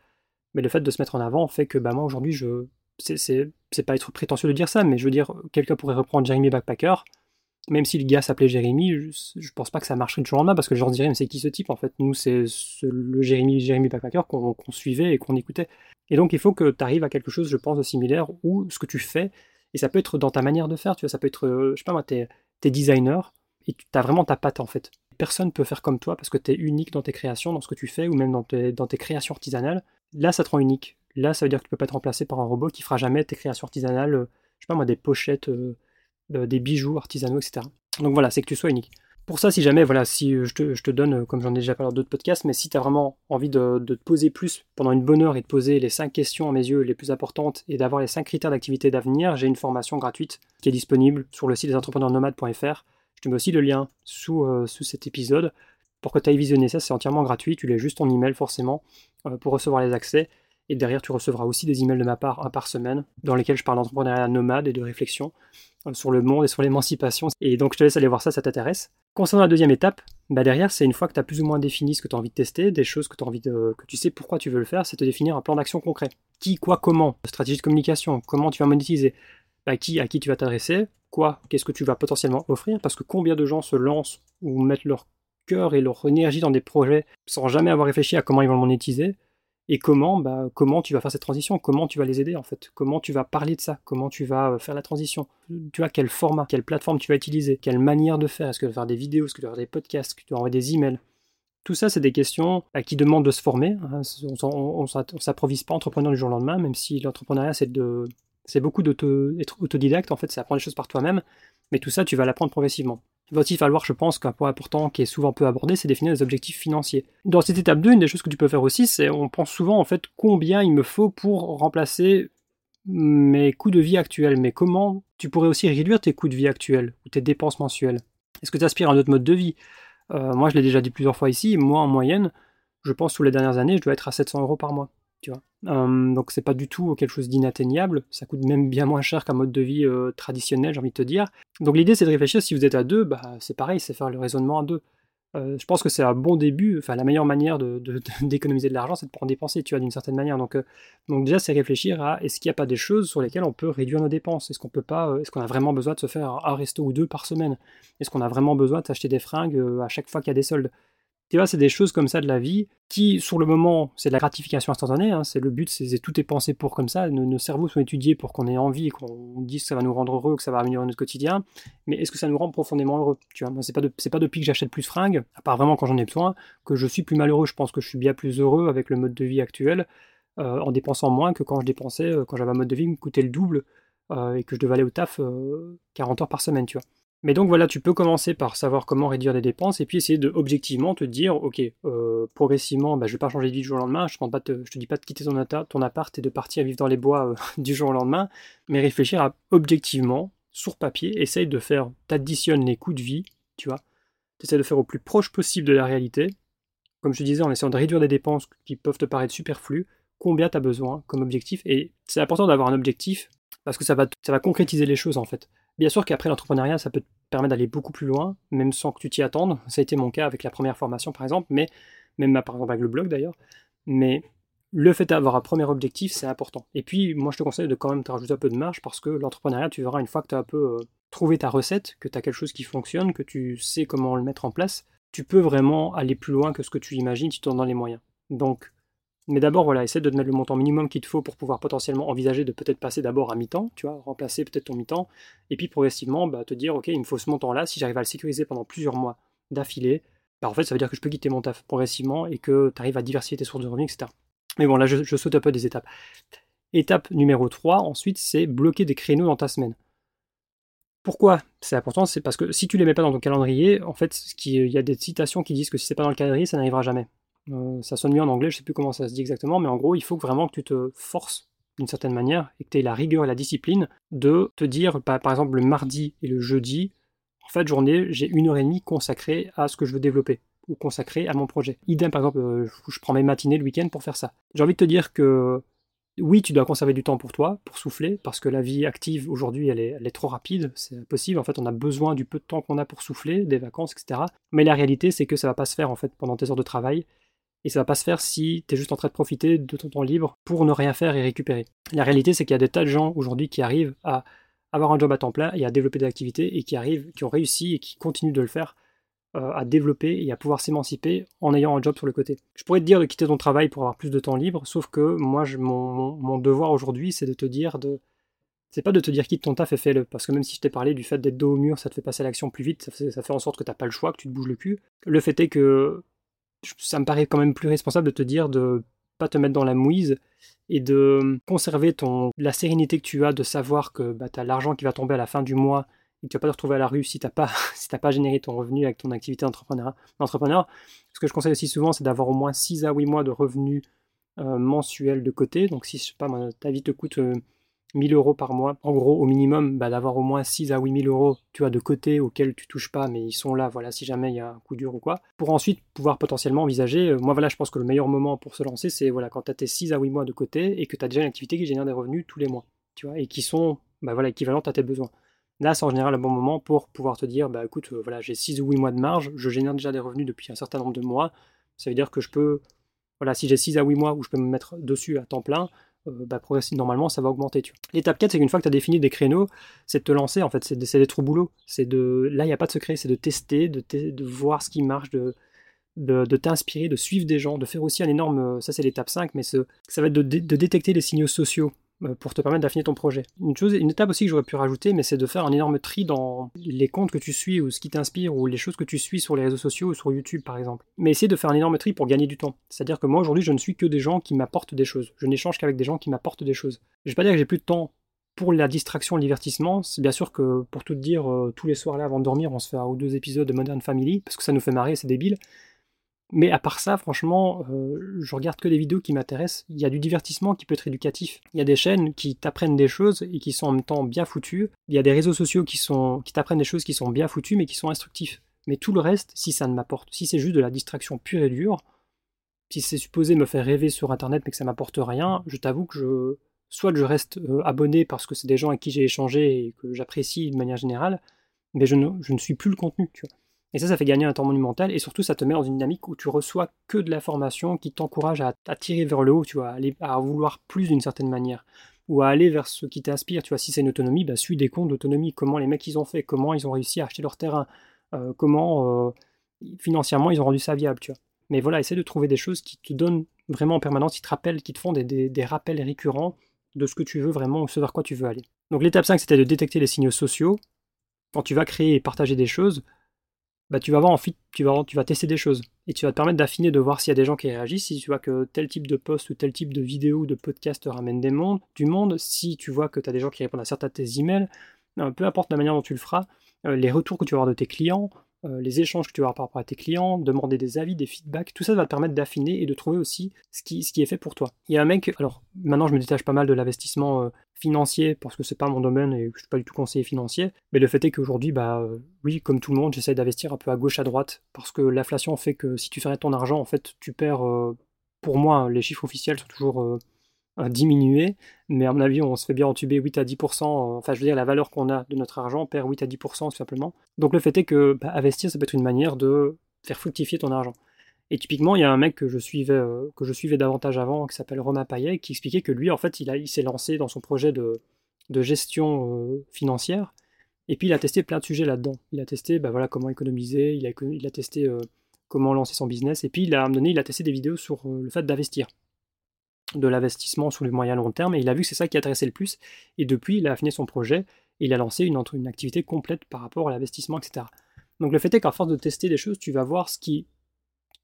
mais le fait de se mettre en avant fait que bah, moi, aujourd'hui, je... c'est pas être prétentieux de dire ça, mais je veux dire, quelqu'un pourrait reprendre Jeremy Backpacker, même si le gars s'appelait Jérémy, je, pense pas que ça marcherait du jour au lendemain parce que les gens diraient mais c'est qui ce type en fait? Nous c'est le Jérémy, Jérémy Backpacker qu'on suivait et qu'on écoutait. Et donc il faut que tu arrives à quelque chose, je pense, de similaire où ce que tu fais, et ça peut être dans ta manière de faire, tu vois, ça peut être, euh, je sais pas moi, t'es es designer et tu as vraiment ta patte en fait. Personne peut faire comme toi parce que tu es unique dans tes créations, dans ce que tu fais ou même dans tes, créations artisanales. Là ça te rend unique. Là ça veut dire que tu peux pas être remplacé par un robot qui fera jamais tes créations artisanales, euh, je sais pas moi, des pochettes. Euh, des bijoux artisanaux, etc. Donc voilà, c'est que tu sois unique. Pour ça, si jamais, voilà, si euh, je te, donne, euh, comme j'en ai déjà parlé dans d'autres podcasts, mais si tu as vraiment envie de, te poser plus pendant une bonne heure et de poser les 5 questions à mes yeux les plus importantes et d'avoir les 5 critères d'activité d'avenir, j'ai une formation gratuite qui est disponible sur le site des entrepreneursnomades.fr. Je te mets aussi le lien sous, sous cet épisode pour que tu ailles visionner ça, c'est entièrement gratuit, tu l'as juste ton email forcément pour recevoir les accès. Et derrière, tu recevras aussi des emails de ma part, un par semaine, dans lesquels je parle d'entrepreneuriat nomade et de réflexion sur le monde et sur l'émancipation. Et donc je te laisse aller voir ça, ça t'intéresse. Concernant la deuxième étape, bah derrière, c'est une fois que tu as plus ou moins défini ce que tu as envie de tester, des choses que tu as envie de, que tu sais pourquoi tu veux le faire, c'est te définir un plan d'action concret. Qui, quoi, comment, stratégie de communication, comment tu vas monétiser, bah, qui, à qui tu vas t'adresser, quoi, qu'est-ce que tu vas potentiellement offrir, parce que combien de gens se lancent ou mettent leur cœur et leur énergie dans des projets sans jamais avoir réfléchi à comment ils vont le monétiser, et comment, bah, comment tu vas faire cette transition, comment tu vas les aider en fait, comment tu vas parler de ça, comment tu vas euh, faire la transition, tu vois quel format, quelle plateforme tu vas utiliser, quelle manière de faire, est-ce que tu vas faire des vidéos, est-ce que tu vas faire des podcasts, est-ce que tu vas envoyer des emails? Tout ça, c'est des questions à qui demandent de se former. Hein. On ne s'improvise pas entrepreneur du jour au lendemain, même si l'entrepreneuriat, c'est de, c'est beaucoup d'être autodidacte, en fait, c'est apprendre les choses par toi-même, mais tout ça, tu vas l'apprendre progressivement. Il va aussi falloir, je pense, qu'un point important qui est souvent peu abordé, c'est définir des objectifs financiers. Dans cette étape 2, une des choses que tu peux faire aussi, c'est on pense souvent en fait combien il me faut pour remplacer mes coûts de vie actuels. Mais comment tu pourrais aussi réduire tes coûts de vie actuels ou tes dépenses mensuelles? Est-ce que tu aspires à un autre mode de vie? Euh, Moi, je l'ai déjà dit plusieurs fois ici, moi en moyenne, je pense sous les dernières années, je dois être à 700 euros par mois. Euh, donc c'est pas du tout quelque chose d'inatteignable, ça coûte même bien moins cher qu'un mode de vie euh, traditionnel, j'ai envie de te dire. Donc l'idée c'est de réfléchir, si vous êtes à deux, bah, c'est pareil, c'est faire le raisonnement à deux. Euh, je pense que c'est un bon début, enfin la meilleure manière d'économiser de, l'argent c'est de pas en dépenser, tu vois, d'une certaine manière. Donc, donc déjà c'est réfléchir à est-ce qu'il n'y a pas des choses sur lesquelles on peut réduire nos dépenses? Est-ce qu'on peut pas, est-ce qu'on a vraiment besoin de se faire un resto ou deux par semaine? Est-ce qu'on a vraiment besoin de s'acheter des fringues à chaque fois qu'il y a des soldes? Tu vois, c'est des choses comme ça de la vie qui, sur le moment, c'est de la gratification instantanée. Hein, c'est le but, c'est tout est pensé pour comme ça. Nos, cerveaux sont étudiés pour qu'on ait envie, qu'on dise que ça va nous rendre heureux, que ça va améliorer notre quotidien. Mais est-ce que ça nous rend profondément heureux? Tu vois, moi, c'est pas c'est pas depuis que j'achète plus de fringues, à part vraiment quand j'en ai besoin, que je suis plus malheureux. Je pense que je suis bien plus heureux avec le mode de vie actuel, euh, en dépensant moins que quand je dépensais, euh, quand j'avais un mode de vie qui me coûtait le double euh, et que je devais aller au taf 40 heures par semaine, tu vois. Mais donc voilà, tu peux commencer par savoir comment réduire les dépenses et puis essayer de objectivement te dire, ok, euh, progressivement, bah, je vais pas changer de vie du jour au lendemain, je ne te, te dis pas de quitter ton, ton, appart et de partir vivre dans les bois euh, du jour au lendemain, mais réfléchir à objectivement, sur papier, essaye de faire, t'additionnes les coûts de vie, tu vois, essaies de faire au plus proche possible de la réalité, comme je te disais, en essayant de réduire des dépenses qui peuvent te paraître superflues, combien tu as besoin comme objectif, et c'est important d'avoir un objectif parce que ça va, ça va concrétiser les choses en fait. Bien sûr qu'après l'entrepreneuriat, ça peut te permettre d'aller beaucoup plus loin, même sans que tu t'y attendes. Ça a été mon cas avec la première formation par exemple, mais même par exemple avec le blog d'ailleurs. Mais le fait d'avoir un premier objectif, c'est important. Et puis, moi, je te conseille de quand même te rajouter un peu de marge parce que l'entrepreneuriat, tu verras, une fois que tu as un peu euh, trouvé ta recette, que tu as quelque chose qui fonctionne, que tu sais comment le mettre en place, tu peux vraiment aller plus loin que ce que tu imagines si tu en donnes les moyens. Donc, mais d'abord, voilà, essaie de te mettre le montant minimum qu'il te faut pour pouvoir potentiellement envisager de peut-être passer d'abord à mi-temps, tu vois, remplacer peut-être ton mi-temps, et puis progressivement, bah, te dire, ok, il me faut ce montant-là, si j'arrive à le sécuriser pendant plusieurs mois d'affilée, bah, en fait, ça veut dire que je peux quitter mon taf progressivement et que tu arrives à diversifier tes sources de revenus, etc. Mais bon, là, je, saute un peu des étapes. Étape numéro 3, ensuite, c'est bloquer des créneaux dans ta semaine. Pourquoi c'est important? C'est parce que si tu les mets pas dans ton calendrier, en fait, il y a des citations qui disent que si c'est pas dans le calendrier, ça n'arrivera jamais. Euh, ça sonne mieux en anglais, je sais plus comment ça se dit exactement, mais en gros, il faut vraiment que tu te forces d'une certaine manière et que tu aies la rigueur et la discipline de te dire, par exemple, le mardi et le jeudi, en fait, journée, j'ai une heure et demie consacrée à ce que je veux développer ou consacré à mon projet. Idem, par exemple, euh, je prends mes matinées le week-end pour faire ça. J'ai envie de te dire que oui, tu dois conserver du temps pour toi, pour souffler, parce que la vie active aujourd'hui, elle est, elle est trop rapide, c'est impossible. En fait, on a besoin du peu de temps qu'on a pour souffler, des vacances, etc. Mais la réalité, c'est que ça va pas se faire en fait pendant tes heures de travail, et ça va pas se faire si tu es juste en train de profiter de ton temps libre pour ne rien faire et récupérer. La réalité, c'est qu'il y a des tas de gens aujourd'hui qui arrivent à avoir un job à temps plein et à développer des activités et qui arrivent, qui ont réussi et qui continuent de le faire euh, à développer et à pouvoir s'émanciper en ayant un job sur le côté. Je pourrais te dire de quitter ton travail pour avoir plus de temps libre, sauf que moi, mon, devoir aujourd'hui, c'est de te dire de. C'est pas de te dire quitte ton taf et fais-le, parce que même si je t'ai parlé du fait d'être dos au mur, ça te fait passer à l'action plus vite, ça fait, ça fait en sorte que t'as pas le choix, que tu te bouges le cul. Le fait est que ça me paraît quand même plus responsable de te dire de pas te mettre dans la mouise et de conserver ton, la sérénité que tu as de savoir que bah, tu as l'argent qui va tomber à la fin du mois et que tu vas pas te retrouver à la rue si tu n'as pas, si pas généré ton revenu avec ton activité d'entrepreneur. Ce que je conseille aussi souvent, c'est d'avoir au moins 6 à 8 mois de revenus euh, mensuels de côté. Donc si je pas, ta vie te coûte 1000 euh, euros par mois, en gros au minimum, bah, d'avoir au moins 6 à 8000 euros tu as de côté auxquels tu touches pas, mais ils sont là, voilà, si jamais il y a un coup dur ou quoi, pour ensuite pouvoir potentiellement envisager, euh, moi voilà, je pense que le meilleur moment pour se lancer, c'est voilà, quand tu as tes 6 à 8 mois de côté et que tu as déjà une activité qui génère des revenus tous les mois, tu vois, et qui sont bah, voilà, équivalentes à tes besoins. Là, c'est en général le bon moment pour pouvoir te dire, bah écoute, euh, voilà, j'ai 6 ou 8 mois de marge, je génère déjà des revenus depuis un certain nombre de mois. Ça veut dire que je peux, voilà, si j'ai 6 à 8 mois où je peux me mettre dessus à temps plein, bah, progressivement, normalement, ça va augmenter. L'étape 4, c'est qu'une fois que tu as défini des créneaux, c'est de te lancer, en fait, c'est d'être au boulot. De, là, il n'y a pas de secret, c'est de tester, de, voir ce qui marche, de, t'inspirer, de suivre des gens, de faire aussi un énorme, ça c'est l'étape 5, mais ça va être de, détecter les signaux sociaux euh, pour te permettre d'affiner ton projet. Une, chose, une étape aussi que j'aurais pu rajouter, mais c'est de faire un énorme tri dans les comptes que tu suis ou ce qui t'inspire ou les choses que tu suis sur les réseaux sociaux ou sur YouTube par exemple. Mais essayer de faire un énorme tri pour gagner du temps. C'est-à-dire que moi aujourd'hui je ne suis que des gens qui m'apportent des choses. Je n'échange qu'avec des gens qui m'apportent des choses. Je vais pas dire que j'ai plus de temps pour la distraction, le divertissement, c'est bien sûr que pour tout te dire, euh, tous les soirs là avant de dormir, on se fait un ou deux épisodes de Modern Family parce que ça nous fait marrer, c'est débile. Mais à part ça, franchement, euh, je regarde que des vidéos qui m'intéressent. Il y a du divertissement qui peut être éducatif. Il y a des chaînes qui t'apprennent des choses et qui sont en même temps bien foutues. Il y a des réseaux sociaux qui, sont, qui t'apprennent des choses qui sont bien foutues mais qui sont instructifs. Mais tout le reste, si ça ne m'apporte, si c'est juste de la distraction pure et dure, si c'est supposé me faire rêver sur internet mais que ça m'apporte rien, je t'avoue que je. Soit je reste euh, abonné parce que c'est des gens avec qui j'ai échangé et que j'apprécie de manière générale, mais je ne, je ne suis plus le contenu, tu vois. Et ça, ça fait gagner un temps monumental et surtout, ça te met dans une dynamique où tu reçois que de l'information qui t'encourage à, tirer vers le haut, tu vois, à vouloir plus d'une certaine manière ou à aller vers ce qui t'inspire. Tu vois, si c'est une autonomie, bah, suis des comptes d'autonomie, comment les mecs ils ont fait, comment ils ont réussi à acheter leur terrain, euh, comment euh, financièrement ils ont rendu ça viable, tu vois? Mais voilà, essaie de trouver des choses qui te donnent vraiment en permanence, qui te rappellent, qui te font des, des rappels récurrents de ce que tu veux vraiment ou ce vers quoi tu veux aller. Donc l'étape 5, c'était de détecter les signaux sociaux. Quand tu vas créer et partager des choses, bah, tu vas voir ensuite, tu vas, tu vas tester des choses. Et tu vas te permettre d'affiner, de voir s'il y a des gens qui réagissent, si tu vois que tel type de post ou tel type de vidéo ou de podcast ramène des mondes, du monde, si tu vois que tu as des gens qui répondent à certains de tes emails, euh, peu importe la manière dont tu le feras, euh, les retours que tu vas avoir de tes clients, les échanges que tu vas avoir par rapport à tes clients, demander des avis, des feedbacks, tout ça va te permettre d'affiner et de trouver aussi ce qui, est fait pour toi. Il y a un mec, alors maintenant je me détache pas mal de l'investissement euh, financier parce que c'est pas mon domaine et je suis pas du tout conseiller financier, mais le fait est qu'aujourd'hui, bah euh, oui, comme tout le monde, j'essaie d'investir un peu à gauche, à droite, parce que l'inflation fait que si tu fais ton argent, en fait, tu perds, pour moi, les chiffres officiels sont toujours diminuer, mais à mon avis, on se fait bien entuber 8 à 10%, enfin je veux dire, la valeur qu'on a de notre argent perd 8 à 10% tout simplement. Donc le fait est que bah, investir, ça peut être une manière de faire fructifier ton argent. Et typiquement, il y a un mec que je suivais, euh, que je suivais davantage avant, qui s'appelle Romain Payet, qui expliquait que lui, en fait, il, il s'est lancé dans son projet de, de gestion euh, financière, et puis il a testé plein de sujets là-dedans. Il a testé bah, voilà, comment économiser, il a, il a testé euh, comment lancer son business, et puis il a, à un moment donné, il a testé des vidéos sur le fait d'investir, de l'investissement sur le moyen long terme, et il a vu que c'est ça qui intéressait le plus, et depuis, il a affiné son projet, et il a lancé une, une activité complète par rapport à l'investissement, etc. Donc le fait est qu'à force de tester des choses, tu vas voir ce qui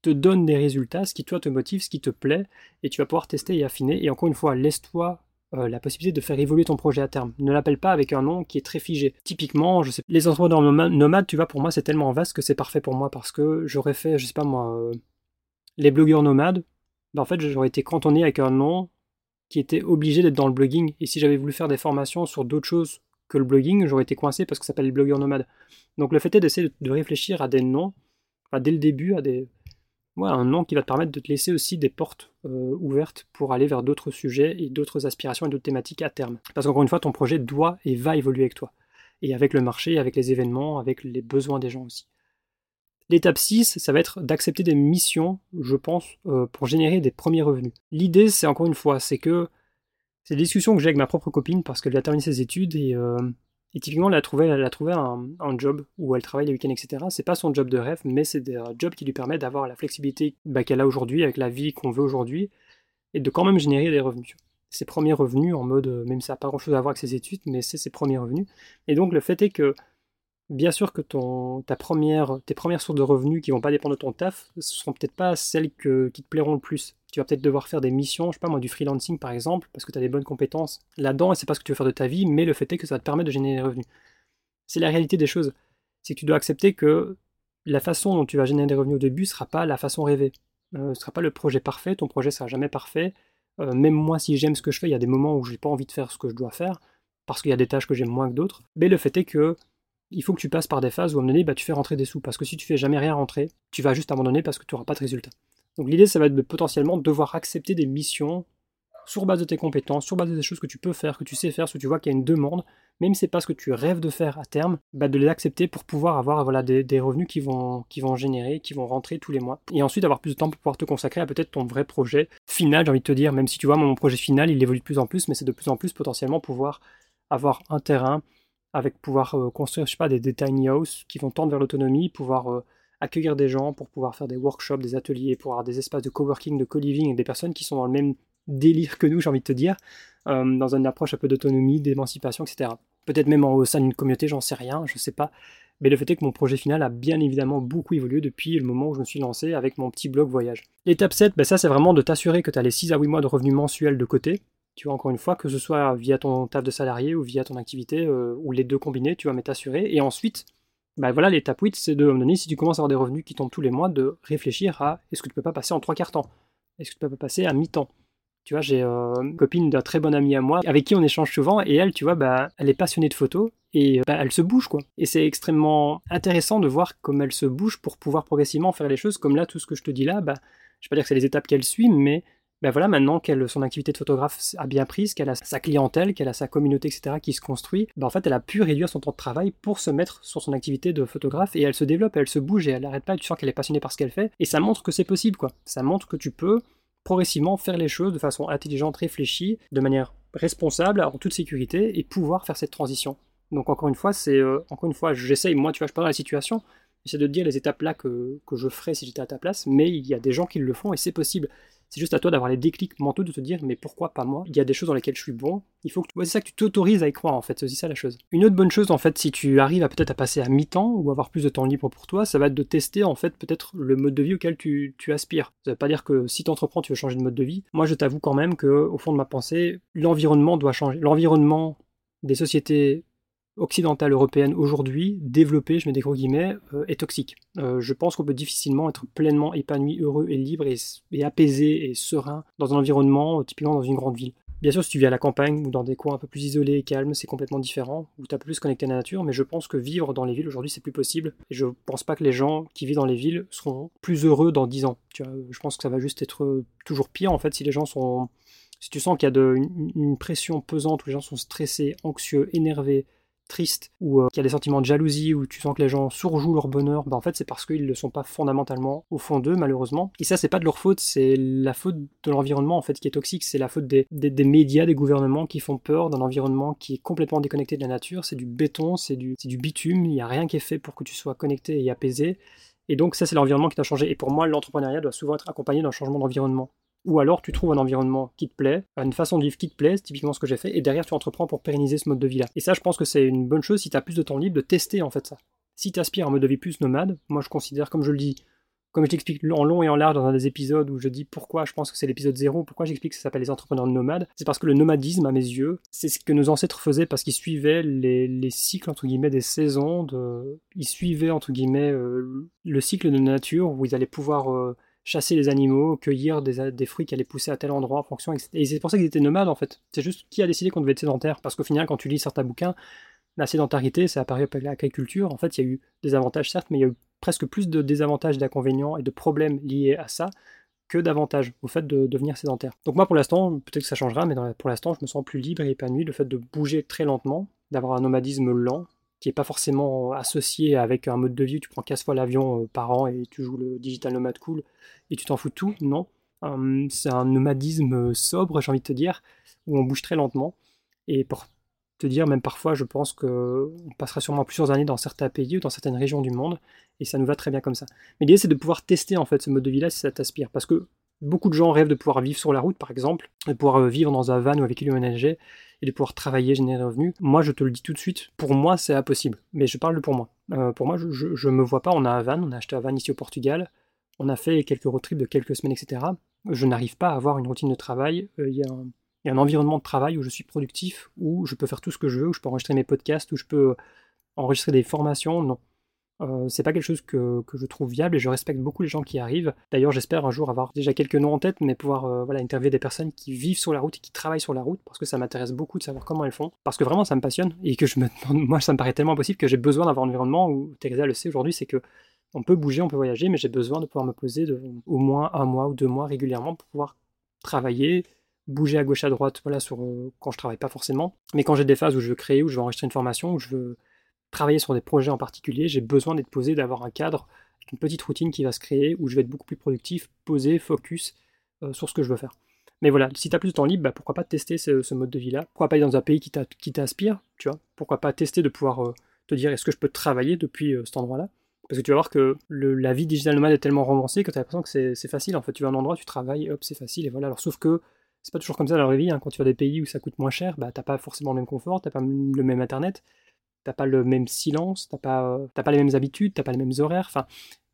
te donne des résultats, ce qui toi te motive, ce qui te plaît, et tu vas pouvoir tester et affiner. Et encore une fois, laisse-toi euh, la possibilité de faire évoluer ton projet à terme. Ne l'appelle pas avec un nom qui est très figé. Typiquement, je sais, les entrepreneurs nomades, tu vois, pour moi, c'est tellement vaste que c'est parfait pour moi parce que j'aurais fait, je sais pas moi, euh, les blogueurs nomades. Ben, en fait, j'aurais été cantonné avec un nom qui était obligé d'être dans le blogging. Et si j'avais voulu faire des formations sur d'autres choses que le blogging, j'aurais été coincé parce que ça s'appelle les blogueurs nomades. Donc le fait est d'essayer de, réfléchir à des noms, dès le début, à des, un nom qui va te permettre de te laisser aussi des portes euh, ouvertes pour aller vers d'autres sujets et d'autres aspirations et d'autres thématiques à terme. Parce qu'encore une fois, ton projet doit et va évoluer avec toi. Et avec le marché, avec les événements, avec les besoins des gens aussi. L'étape 6, ça va être d'accepter des missions, je pense, euh, pour générer des premiers revenus. L'idée, c'est encore une fois, c'est que c'est des discussions que j'ai avec ma propre copine parce qu'elle a terminé ses études et euh, typiquement, elle a trouvé, elle a trouvé un, job où elle travaille les week-ends, etc. C'est pas son job de rêve, mais c'est un job qui lui permet d'avoir la flexibilité bah, qu'elle a aujourd'hui, avec la vie qu'on veut aujourd'hui, et de quand même générer des revenus. Ses premiers revenus en mode, même si ça n'a pas grand-chose à voir avec ses études, mais c'est ses premiers revenus. Et donc le fait est que bien sûr que ton, ta première, tes premières sources de revenus qui vont pas dépendre de ton taf, ce seront peut-être pas celles qui te plairont le plus. Tu vas peut-être devoir faire des missions, je sais pas moi, du freelancing par exemple, parce que tu as des bonnes compétences là-dedans et c'est pas ce que tu veux faire de ta vie, mais le fait est que ça va te permettre de générer des revenus. C'est la réalité des choses. C'est que tu dois accepter que la façon dont tu vas générer des revenus au début sera pas la façon rêvée. Euh, ne sera pas le projet parfait, ton projet sera jamais parfait. Euh, même moi, si j'aime ce que je fais, il y a des moments où j'ai pas envie de faire ce que je dois faire, parce qu'il y a des tâches que j'aime moins que d'autres. Mais le fait est que il faut que tu passes par des phases où à un moment donné, bah, tu fais rentrer des sous. Parce que si tu fais jamais rien rentrer, tu vas juste abandonner parce que tu n'auras pas de résultat. Donc l'idée, ça va être de potentiellement devoir accepter des missions sur base de tes compétences, sur base des choses que tu peux faire, que tu sais faire, si tu vois qu'il y a une demande, même si c'est pas ce que tu rêves de faire à terme, bah de les accepter pour pouvoir avoir voilà, des, revenus qui vont, qui vont générer, qui vont rentrer tous les mois. Et ensuite avoir plus de temps pour pouvoir te consacrer à peut-être ton vrai projet final, j'ai envie de te dire, même si tu vois, mon projet final, il évolue de plus en plus, mais c'est de plus en plus potentiellement pouvoir avoir un terrain, avec pouvoir euh, construire, je sais pas, des, tiny houses qui vont tendre vers l'autonomie, pouvoir euh, accueillir des gens, pour pouvoir faire des workshops, des ateliers, pour avoir des espaces de coworking, de co-living et des personnes qui sont dans le même délire que nous, j'ai envie de te dire, euh, dans une approche un peu d'autonomie, d'émancipation, etc. Peut-être même au sein d'une communauté, j'en sais rien, je sais pas. Mais le fait est que mon projet final a bien évidemment beaucoup évolué depuis le moment où je me suis lancé avec mon petit blog voyage. L'étape 7, ben ça c'est vraiment de t'assurer que tu as les 6 à 8 mois de revenus mensuels de côté, tu vois, encore une fois, que ce soit via ton taf de salarié ou via ton activité, euh, ou les deux combinés, tu vas mettre assuré. Et ensuite, bah voilà, l'étape 8, c'est de, donner, si tu commences à avoir des revenus qui tombent tous les mois, de réfléchir à est-ce que tu peux pas passer en trois quarts temps? Est-ce que tu peux pas passer à mi-temps? Tu vois, j'ai euh, une copine d'un très bon ami à moi, avec qui on échange souvent, et elle, tu vois, bah, elle est passionnée de photos, et bah, elle se bouge, quoi. Et c'est extrêmement intéressant de voir comment elle se bouge pour pouvoir progressivement faire les choses, comme là, tout ce que je te dis là, bah, je vais pas dire que c'est les étapes qu'elle suit, mais ben voilà, maintenant qu'elle son activité de photographe a bien prise, qu'elle a sa clientèle, qu'elle a sa communauté, etc., qui se construit, ben en fait, elle a pu réduire son temps de travail pour se mettre sur son activité de photographe et elle se développe, elle se bouge et elle n'arrête pas. tu sens qu'elle est passionnée par ce qu'elle fait et ça montre que c'est possible, quoi. Ça montre que tu peux progressivement faire les choses de façon intelligente, réfléchie, de manière responsable, en toute sécurité et pouvoir faire cette transition. Donc encore une fois, c'est euh, encore une fois, j'essaye, moi, tu vois, je parle dans la situation, j'essaie de te dire les étapes là que, que je ferais si j'étais à ta place, mais il y a des gens qui le font et c'est possible. C'est juste à toi d'avoir les déclics mentaux de te dire mais pourquoi pas moi? Il y a des choses dans lesquelles je suis bon. Il faut que c'est ça que tu t'autorises à y croire en fait. C'est aussi ça la chose. Une autre bonne chose en fait, si tu arrives à peut-être à passer à mi-temps ou avoir plus de temps libre pour toi, ça va être de tester en fait peut-être le mode de vie auquel tu, aspires. Ça veut pas dire que si tu entreprends, tu veux changer de mode de vie. Moi, je t'avoue quand même que au fond de ma pensée, l'environnement doit changer. L'environnement des sociétés occidentale européenne aujourd'hui, développée, je mets des gros guillemets, euh, est toxique. Euh, je pense qu'on peut difficilement être pleinement épanoui, heureux et libre et, apaisé et serein dans un environnement, euh, typiquement dans une grande ville. Bien sûr, si tu vis à la campagne ou dans des coins un peu plus isolés et calmes, c'est complètement différent, où tu as plus connecté à la nature, mais je pense que vivre dans les villes aujourd'hui, c'est plus possible. Et je pense pas que les gens qui vivent dans les villes seront plus heureux dans 10 ans. Je pense que ça va juste être toujours pire, en fait, si les gens sont Si tu sens qu'il y a une, pression pesante, où les gens sont stressés, anxieux, énervés, tristes, ou euh, qu'il y a des sentiments de jalousie, où tu sens que les gens surjouent leur bonheur, bah en fait c'est parce qu'ils ne sont pas fondamentalement au fond d'eux, malheureusement. Et ça, c'est pas de leur faute, c'est la faute de l'environnement en fait qui est toxique, c'est la faute des, médias, des gouvernements qui font peur d'un environnement qui est complètement déconnecté de la nature. C'est du béton, c'est du, bitume, il n'y a rien qui est fait pour que tu sois connecté et apaisé. Et donc ça, c'est l'environnement qui doit changer. Et pour moi, l'entrepreneuriat doit souvent être accompagné d'un changement d'environnement. Ou alors tu trouves un environnement qui te plaît, une façon de vivre qui te plaît, c'est typiquement ce que j'ai fait, et derrière tu entreprends pour pérenniser ce mode de vie-là. Et ça, je pense que c'est une bonne chose si tu as plus de temps libre de tester en fait ça. Si tu aspires à un mode de vie plus nomade, moi je considère, comme je le dis, comme je t'explique en long et en large dans un des épisodes où je dis pourquoi je pense que c'est l'épisode 0, pourquoi j'explique que ça s'appelle les entrepreneurs nomades, c'est parce que le nomadisme, à mes yeux, c'est ce que nos ancêtres faisaient parce qu'ils suivaient les, cycles, entre guillemets, des saisons, ils suivaient, entre guillemets, euh, le cycle de nature où ils allaient pouvoir euh, chasser les animaux, cueillir des, fruits qui allaient pousser à tel endroit en fonction, Et c'est pour ça qu'ils étaient nomades, en fait. C'est juste qui a décidé qu'on devait être sédentaire, parce qu'au final, quand tu lis certains bouquins, la sédentarité, c'est apparu avec l'agriculture. En fait, il y a eu des avantages, certes, mais il y a eu presque plus de désavantages, d'inconvénients et de problèmes liés à ça que d'avantages au fait de devenir sédentaire. Donc moi pour l'instant, peut-être que ça changera, mais pour l'instant je me sens plus libre et épanoui. Le fait de bouger très lentement, d'avoir un nomadisme lent, qui n'est pas forcément associé avec un mode de vie tu prends 15 fois l'avion euh, par an et tu joues le digital nomade cool et tu t'en fous de tout, non. Hum, c'est un nomadisme sobre, j'ai envie de te dire, où on bouge très lentement. Et pour te dire, même parfois, je pense qu'on passera sûrement plusieurs années dans certains pays ou dans certaines régions du monde, et ça nous va très bien comme ça. Mais l'idée, c'est de pouvoir tester en fait ce mode de vie-là si ça t'aspire, parce que beaucoup de gens rêvent de pouvoir vivre sur la route, par exemple, de pouvoir euh, vivre dans un van ou avec une ménager, et de pouvoir travailler, générer des revenus. Moi, je te le dis tout de suite, pour moi, c'est impossible. Mais je parle pour moi. Euh, pour moi, je, ne me vois pas. On a un van, on a acheté un van ici au Portugal, on a fait quelques road trips de quelques semaines, etc. Je n'arrive pas à avoir une routine de travail. Euh, il y a un environnement de travail où je suis productif, où je peux faire tout ce que je veux, où je peux enregistrer mes podcasts, où je peux enregistrer des formations. Non. Euh, c'est pas quelque chose que, je trouve viable et je respecte beaucoup les gens qui arrivent. D'ailleurs, j'espère un jour avoir déjà quelques noms en tête, mais pouvoir euh, voilà, interviewer des personnes qui vivent sur la route et qui travaillent sur la route parce que ça m'intéresse beaucoup de savoir comment elles font. Parce que vraiment, ça me passionne et que je me moi, ça me paraît tellement impossible que j'ai besoin d'avoir un environnement où Teresa le sait aujourd'hui, c'est que on peut bouger, on peut voyager, mais j'ai besoin de pouvoir me poser au moins un mois ou deux mois régulièrement pour pouvoir travailler, bouger à gauche à droite, euh, quand je travaille pas forcément. Mais quand j'ai des phases où je veux créer, où je veux enregistrer une formation, où je veux travailler sur des projets en particulier, j'ai besoin d'être posé, d'avoir un cadre, une petite routine qui va se créer, où je vais être beaucoup plus productif, posé, focus euh, sur ce que je veux faire. Mais voilà, si tu as plus de temps libre, bah, pourquoi pas tester ce, mode de vie-là? Pourquoi pas aller dans un pays qui t'inspire, tu vois? Pourquoi pas tester de pouvoir euh, te dire est-ce que je peux travailler depuis cet endroit-là? Parce que tu vas voir que la vie digital nomade est tellement romancée que tu as l'impression que c'est facile. En fait, tu vas à un endroit, tu travailles, hop, c'est facile, et voilà. Alors, sauf que c'est pas toujours comme ça dans la vraie vie. Hein. Quand tu vas des pays où ça coûte moins cher, bah, t'as pas forcément le même confort, t'as pas le même internet, t'as pas le même silence, t'as pas, pas les mêmes habitudes, t'as pas les mêmes horaires. Enfin,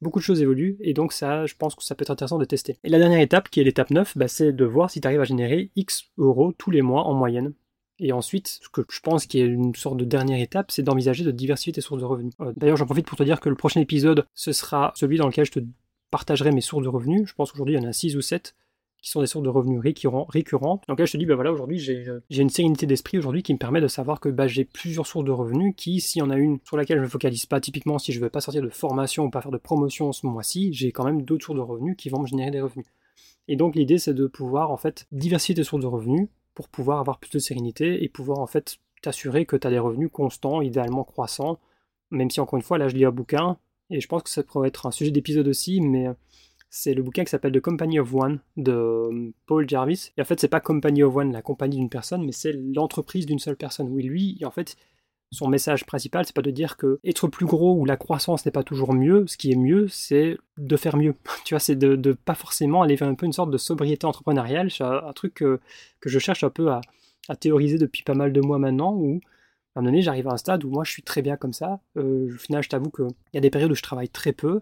beaucoup de choses évoluent et donc ça, je pense que ça peut être intéressant de tester. Et la dernière étape, qui est l'étape 9, bah, c'est de voir si tu arrives à générer X euros tous les mois en moyenne. Et ensuite, ce que je pense qui est une sorte de dernière étape, c'est d'envisager de diversifier tes sources de revenus. Euh, d'ailleurs, j'en profite pour te dire que le prochain épisode, ce sera celui dans lequel je te partagerai mes sources de revenus. Je pense qu'aujourd'hui, il y en a 6 ou 7 qui sont des sources de revenus récurrentes. Donc là, je te dis, ben voilà, aujourd'hui, euh, j'ai une sérénité d'esprit aujourd'hui qui me permet de savoir que bah, j'ai plusieurs sources de revenus qui, s'il y en a une sur laquelle je ne me focalise pas, typiquement si je ne veux pas sortir de formation ou pas faire de promotion ce mois-ci, j'ai quand même d'autres sources de revenus qui vont me générer des revenus. Et donc l'idée, c'est de pouvoir en fait diversifier tes sources de revenus pour pouvoir avoir plus de sérénité et pouvoir en fait t'assurer que tu as des revenus constants, idéalement croissants, même si encore une fois, là, je lis un bouquin, et je pense que ça pourrait être un sujet d'épisode aussi, mais c'est le bouquin qui s'appelle The Company of One de euh, Paul Jarvis. Et en fait, c'est pas Company of One, la compagnie d'une personne, mais c'est l'entreprise d'une seule personne. Oui, lui, en fait, son message principal, c'est pas de dire que être plus gros ou la croissance n'est pas toujours mieux. Ce qui est mieux, c'est de faire mieux. tu vois, c'est de, de, pas forcément aller vers un peu une sorte de sobriété entrepreneuriale. C'est un, truc que, je cherche un peu à, à, théoriser depuis pas mal de mois maintenant, où à un moment donné, j'arrive à un stade où moi je suis très bien comme ça. Euh, au final, je t'avoue qu'il y a des périodes où je travaille très peu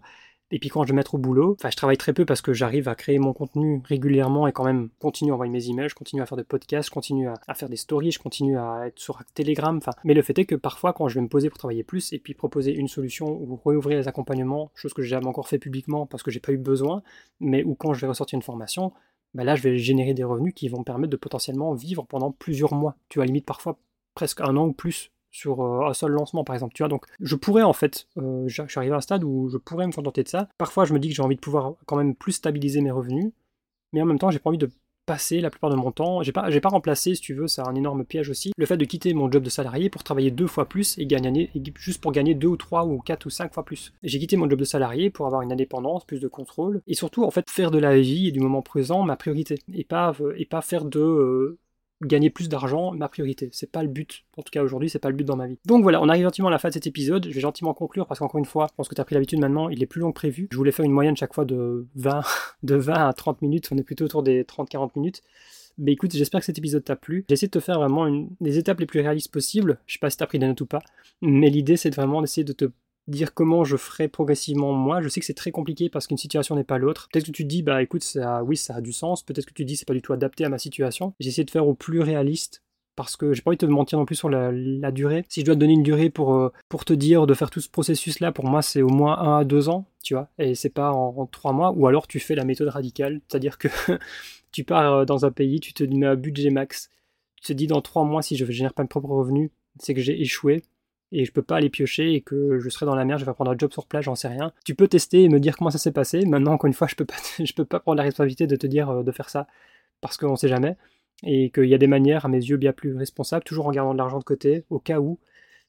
et puis quand je vais mettre au boulot, enfin je travaille très peu parce que j'arrive à créer mon contenu régulièrement et quand même continue à envoyer mes emails, je continue à faire des podcasts, je continue à, faire des stories, je continue à être sur Telegram. Enfin, mais le fait est que parfois quand je vais me poser pour travailler plus et puis proposer une solution ou réouvrir les accompagnements, chose que j'ai jamais encore fait publiquement parce que j'ai pas eu besoin, mais ou quand je vais ressortir une formation, bah là je vais générer des revenus qui vont me permettre de potentiellement vivre pendant plusieurs mois. Tu vois, limite parfois presque un an ou plus sur euh, un seul lancement par exemple. Tu vois, donc je pourrais en fait, euh, je suis arrivé à un stade où je pourrais me contenter de ça. Parfois je me dis que j'ai envie de pouvoir quand même plus stabiliser mes revenus, mais en même temps j'ai pas envie de passé la plupart de mon temps. J'ai pas, j'ai pas remplacé, si tu veux, c'est un énorme piège aussi, le fait de quitter mon job de salarié pour travailler deux fois plus et gagner, juste pour gagner deux ou trois ou quatre ou cinq fois plus. J'ai quitté mon job de salarié pour avoir une indépendance, plus de contrôle et surtout en fait faire de la vie et du moment présent ma priorité et pas, et pas faire de euh, gagner plus d'argent ma priorité. C'est pas le but. En tout cas aujourd'hui, c'est pas le but dans ma vie. Donc voilà, on arrive gentiment à la fin de cet épisode. Je vais gentiment conclure parce qu'encore une fois, je pense que tu as pris l'habitude maintenant, il est plus long que prévu. Je voulais faire une moyenne chaque fois de 20, de 20 à 30 minutes. On est plutôt autour des 30-40 minutes. Mais écoute, j'espère que cet épisode t'a plu. J'ai essayé de te faire vraiment une, les étapes les plus réalistes possibles. Je sais pas si t'as pris des notes ou pas, mais l'idée c'est vraiment d'essayer de te dire comment je ferai progressivement moi. Je sais que c'est très compliqué parce qu'une situation n'est pas l'autre. Peut-être que tu dis, bah écoute, ça, oui, ça a du sens. Peut-être que tu te dis, c'est pas du tout adapté à ma situation. J'ai essayé de faire au plus réaliste parce que j'ai pas envie de te mentir non plus sur la, durée. Si je dois te donner une durée pour, euh, pour te dire de faire tout ce processus-là, pour moi, c'est au moins un à deux ans, tu vois, et c'est pas en, trois mois. Ou alors tu fais la méthode radicale, c'est-à-dire que tu pars euh, dans un pays, tu te mets un budget max, tu te dis dans trois mois, si je génère pas mes propres revenus, c'est que j'ai échoué et je peux pas aller piocher et que je serai dans la mer, je vais prendre un job sur place, j'en sais rien. Tu peux tester et me dire comment ça s'est passé. Maintenant, encore une fois, je peux pas, je peux pas prendre la responsabilité de te dire euh, de faire ça parce qu'on sait jamais et qu'il y a des manières, à mes yeux, bien plus responsables, toujours en gardant de l'argent de côté au cas où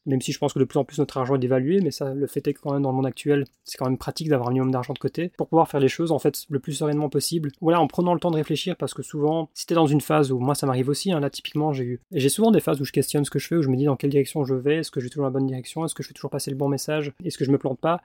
même si je pense que de plus en plus notre argent est dévalué, mais ça, le fait est que quand même dans le monde actuel, c'est quand même pratique d'avoir un minimum d'argent de côté pour pouvoir faire les choses en fait le plus sereinement possible. Voilà, en prenant le temps de réfléchir parce que souvent, si t'es dans une phase où moi ça m'arrive aussi, hein, là typiquement j'ai eu, j'ai souvent des phases où je questionne ce que je fais, où je me dis dans quelle direction je vais, est-ce que je vais toujours la bonne direction, est-ce que je fais toujours passer le bon message, est-ce que je me plante pas.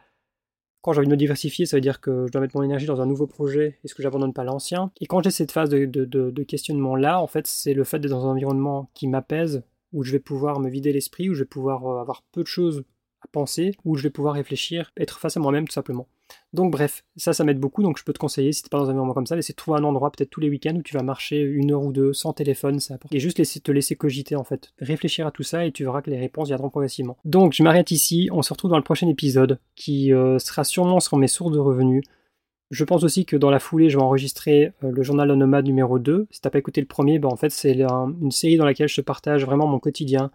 Quand j'ai envie de me diversifier, ça veut dire que je dois mettre mon énergie dans un nouveau projet, est-ce que j'abandonne pas l'ancien Et quand j'ai cette phase de, de questionnement là, en fait, c'est le fait d'être dans un environnement qui m'apaise, où je vais pouvoir me vider l'esprit, où je vais pouvoir euh, avoir peu de choses à penser, où je vais pouvoir réfléchir, être face à moi-même tout simplement. Donc bref, ça, ça m'aide beaucoup, donc je peux te conseiller, si t'es pas dans un environnement comme ça, d'essayer de trouver un endroit, peut-être tous les week-ends, où tu vas marcher une heure ou deux sans téléphone, ça Et juste laisser, te laisser cogiter en fait. Réfléchir à tout ça et tu verras que les réponses viendront progressivement. Donc je m'arrête ici, on se retrouve dans le prochain épisode, qui euh, sera sûrement sur mes sources de revenus. Je pense aussi que dans la foulée, je vais enregistrer euh, le journal de nomade numéro 2. Si t'as pas écouté le premier, ben en fait, c'est une série dans laquelle je partage vraiment mon quotidien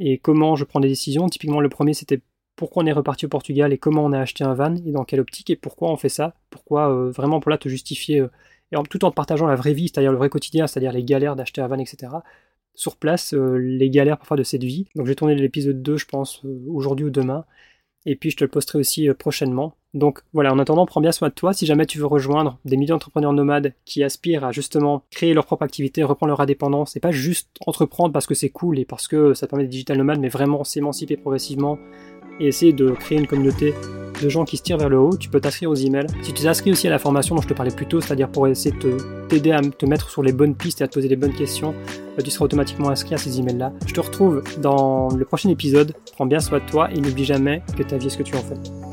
et comment je prends des décisions. Typiquement, le premier, c'était pourquoi on est reparti au Portugal et comment on a acheté un van et dans quelle optique et pourquoi on fait ça. Pourquoi euh, vraiment pour là te justifier, euh, et tout en partageant la vraie vie, c'est-à-dire le vrai quotidien, c'est-à-dire les galères d'acheter un van, etc. Sur place, les galères parfois de cette vie. Donc j'ai tourné l'épisode 2, je pense, aujourd'hui ou demain et puis je te le posterai aussi euh, prochainement. Donc voilà, en attendant, prends bien soin de toi. Si jamais tu veux rejoindre des milliers d'entrepreneurs nomades qui aspirent à justement créer leur propre activité, reprendre leur indépendance, et pas juste entreprendre parce que c'est cool et parce que ça permet de digital nomades, mais vraiment s'émanciper progressivement et essayer de créer une communauté de gens qui se tirent vers le haut, tu peux t'inscrire aux emails. Si tu t'inscris aussi à la formation dont je te parlais plus tôt, c'est-à-dire pour essayer de t'aider à te mettre sur les bonnes pistes et à te poser les bonnes questions, bah, tu seras automatiquement inscrit à ces emails-là. Je te retrouve dans le prochain épisode. Prends bien soin de toi et n'oublie jamais que ta vie est ce que tu en fais.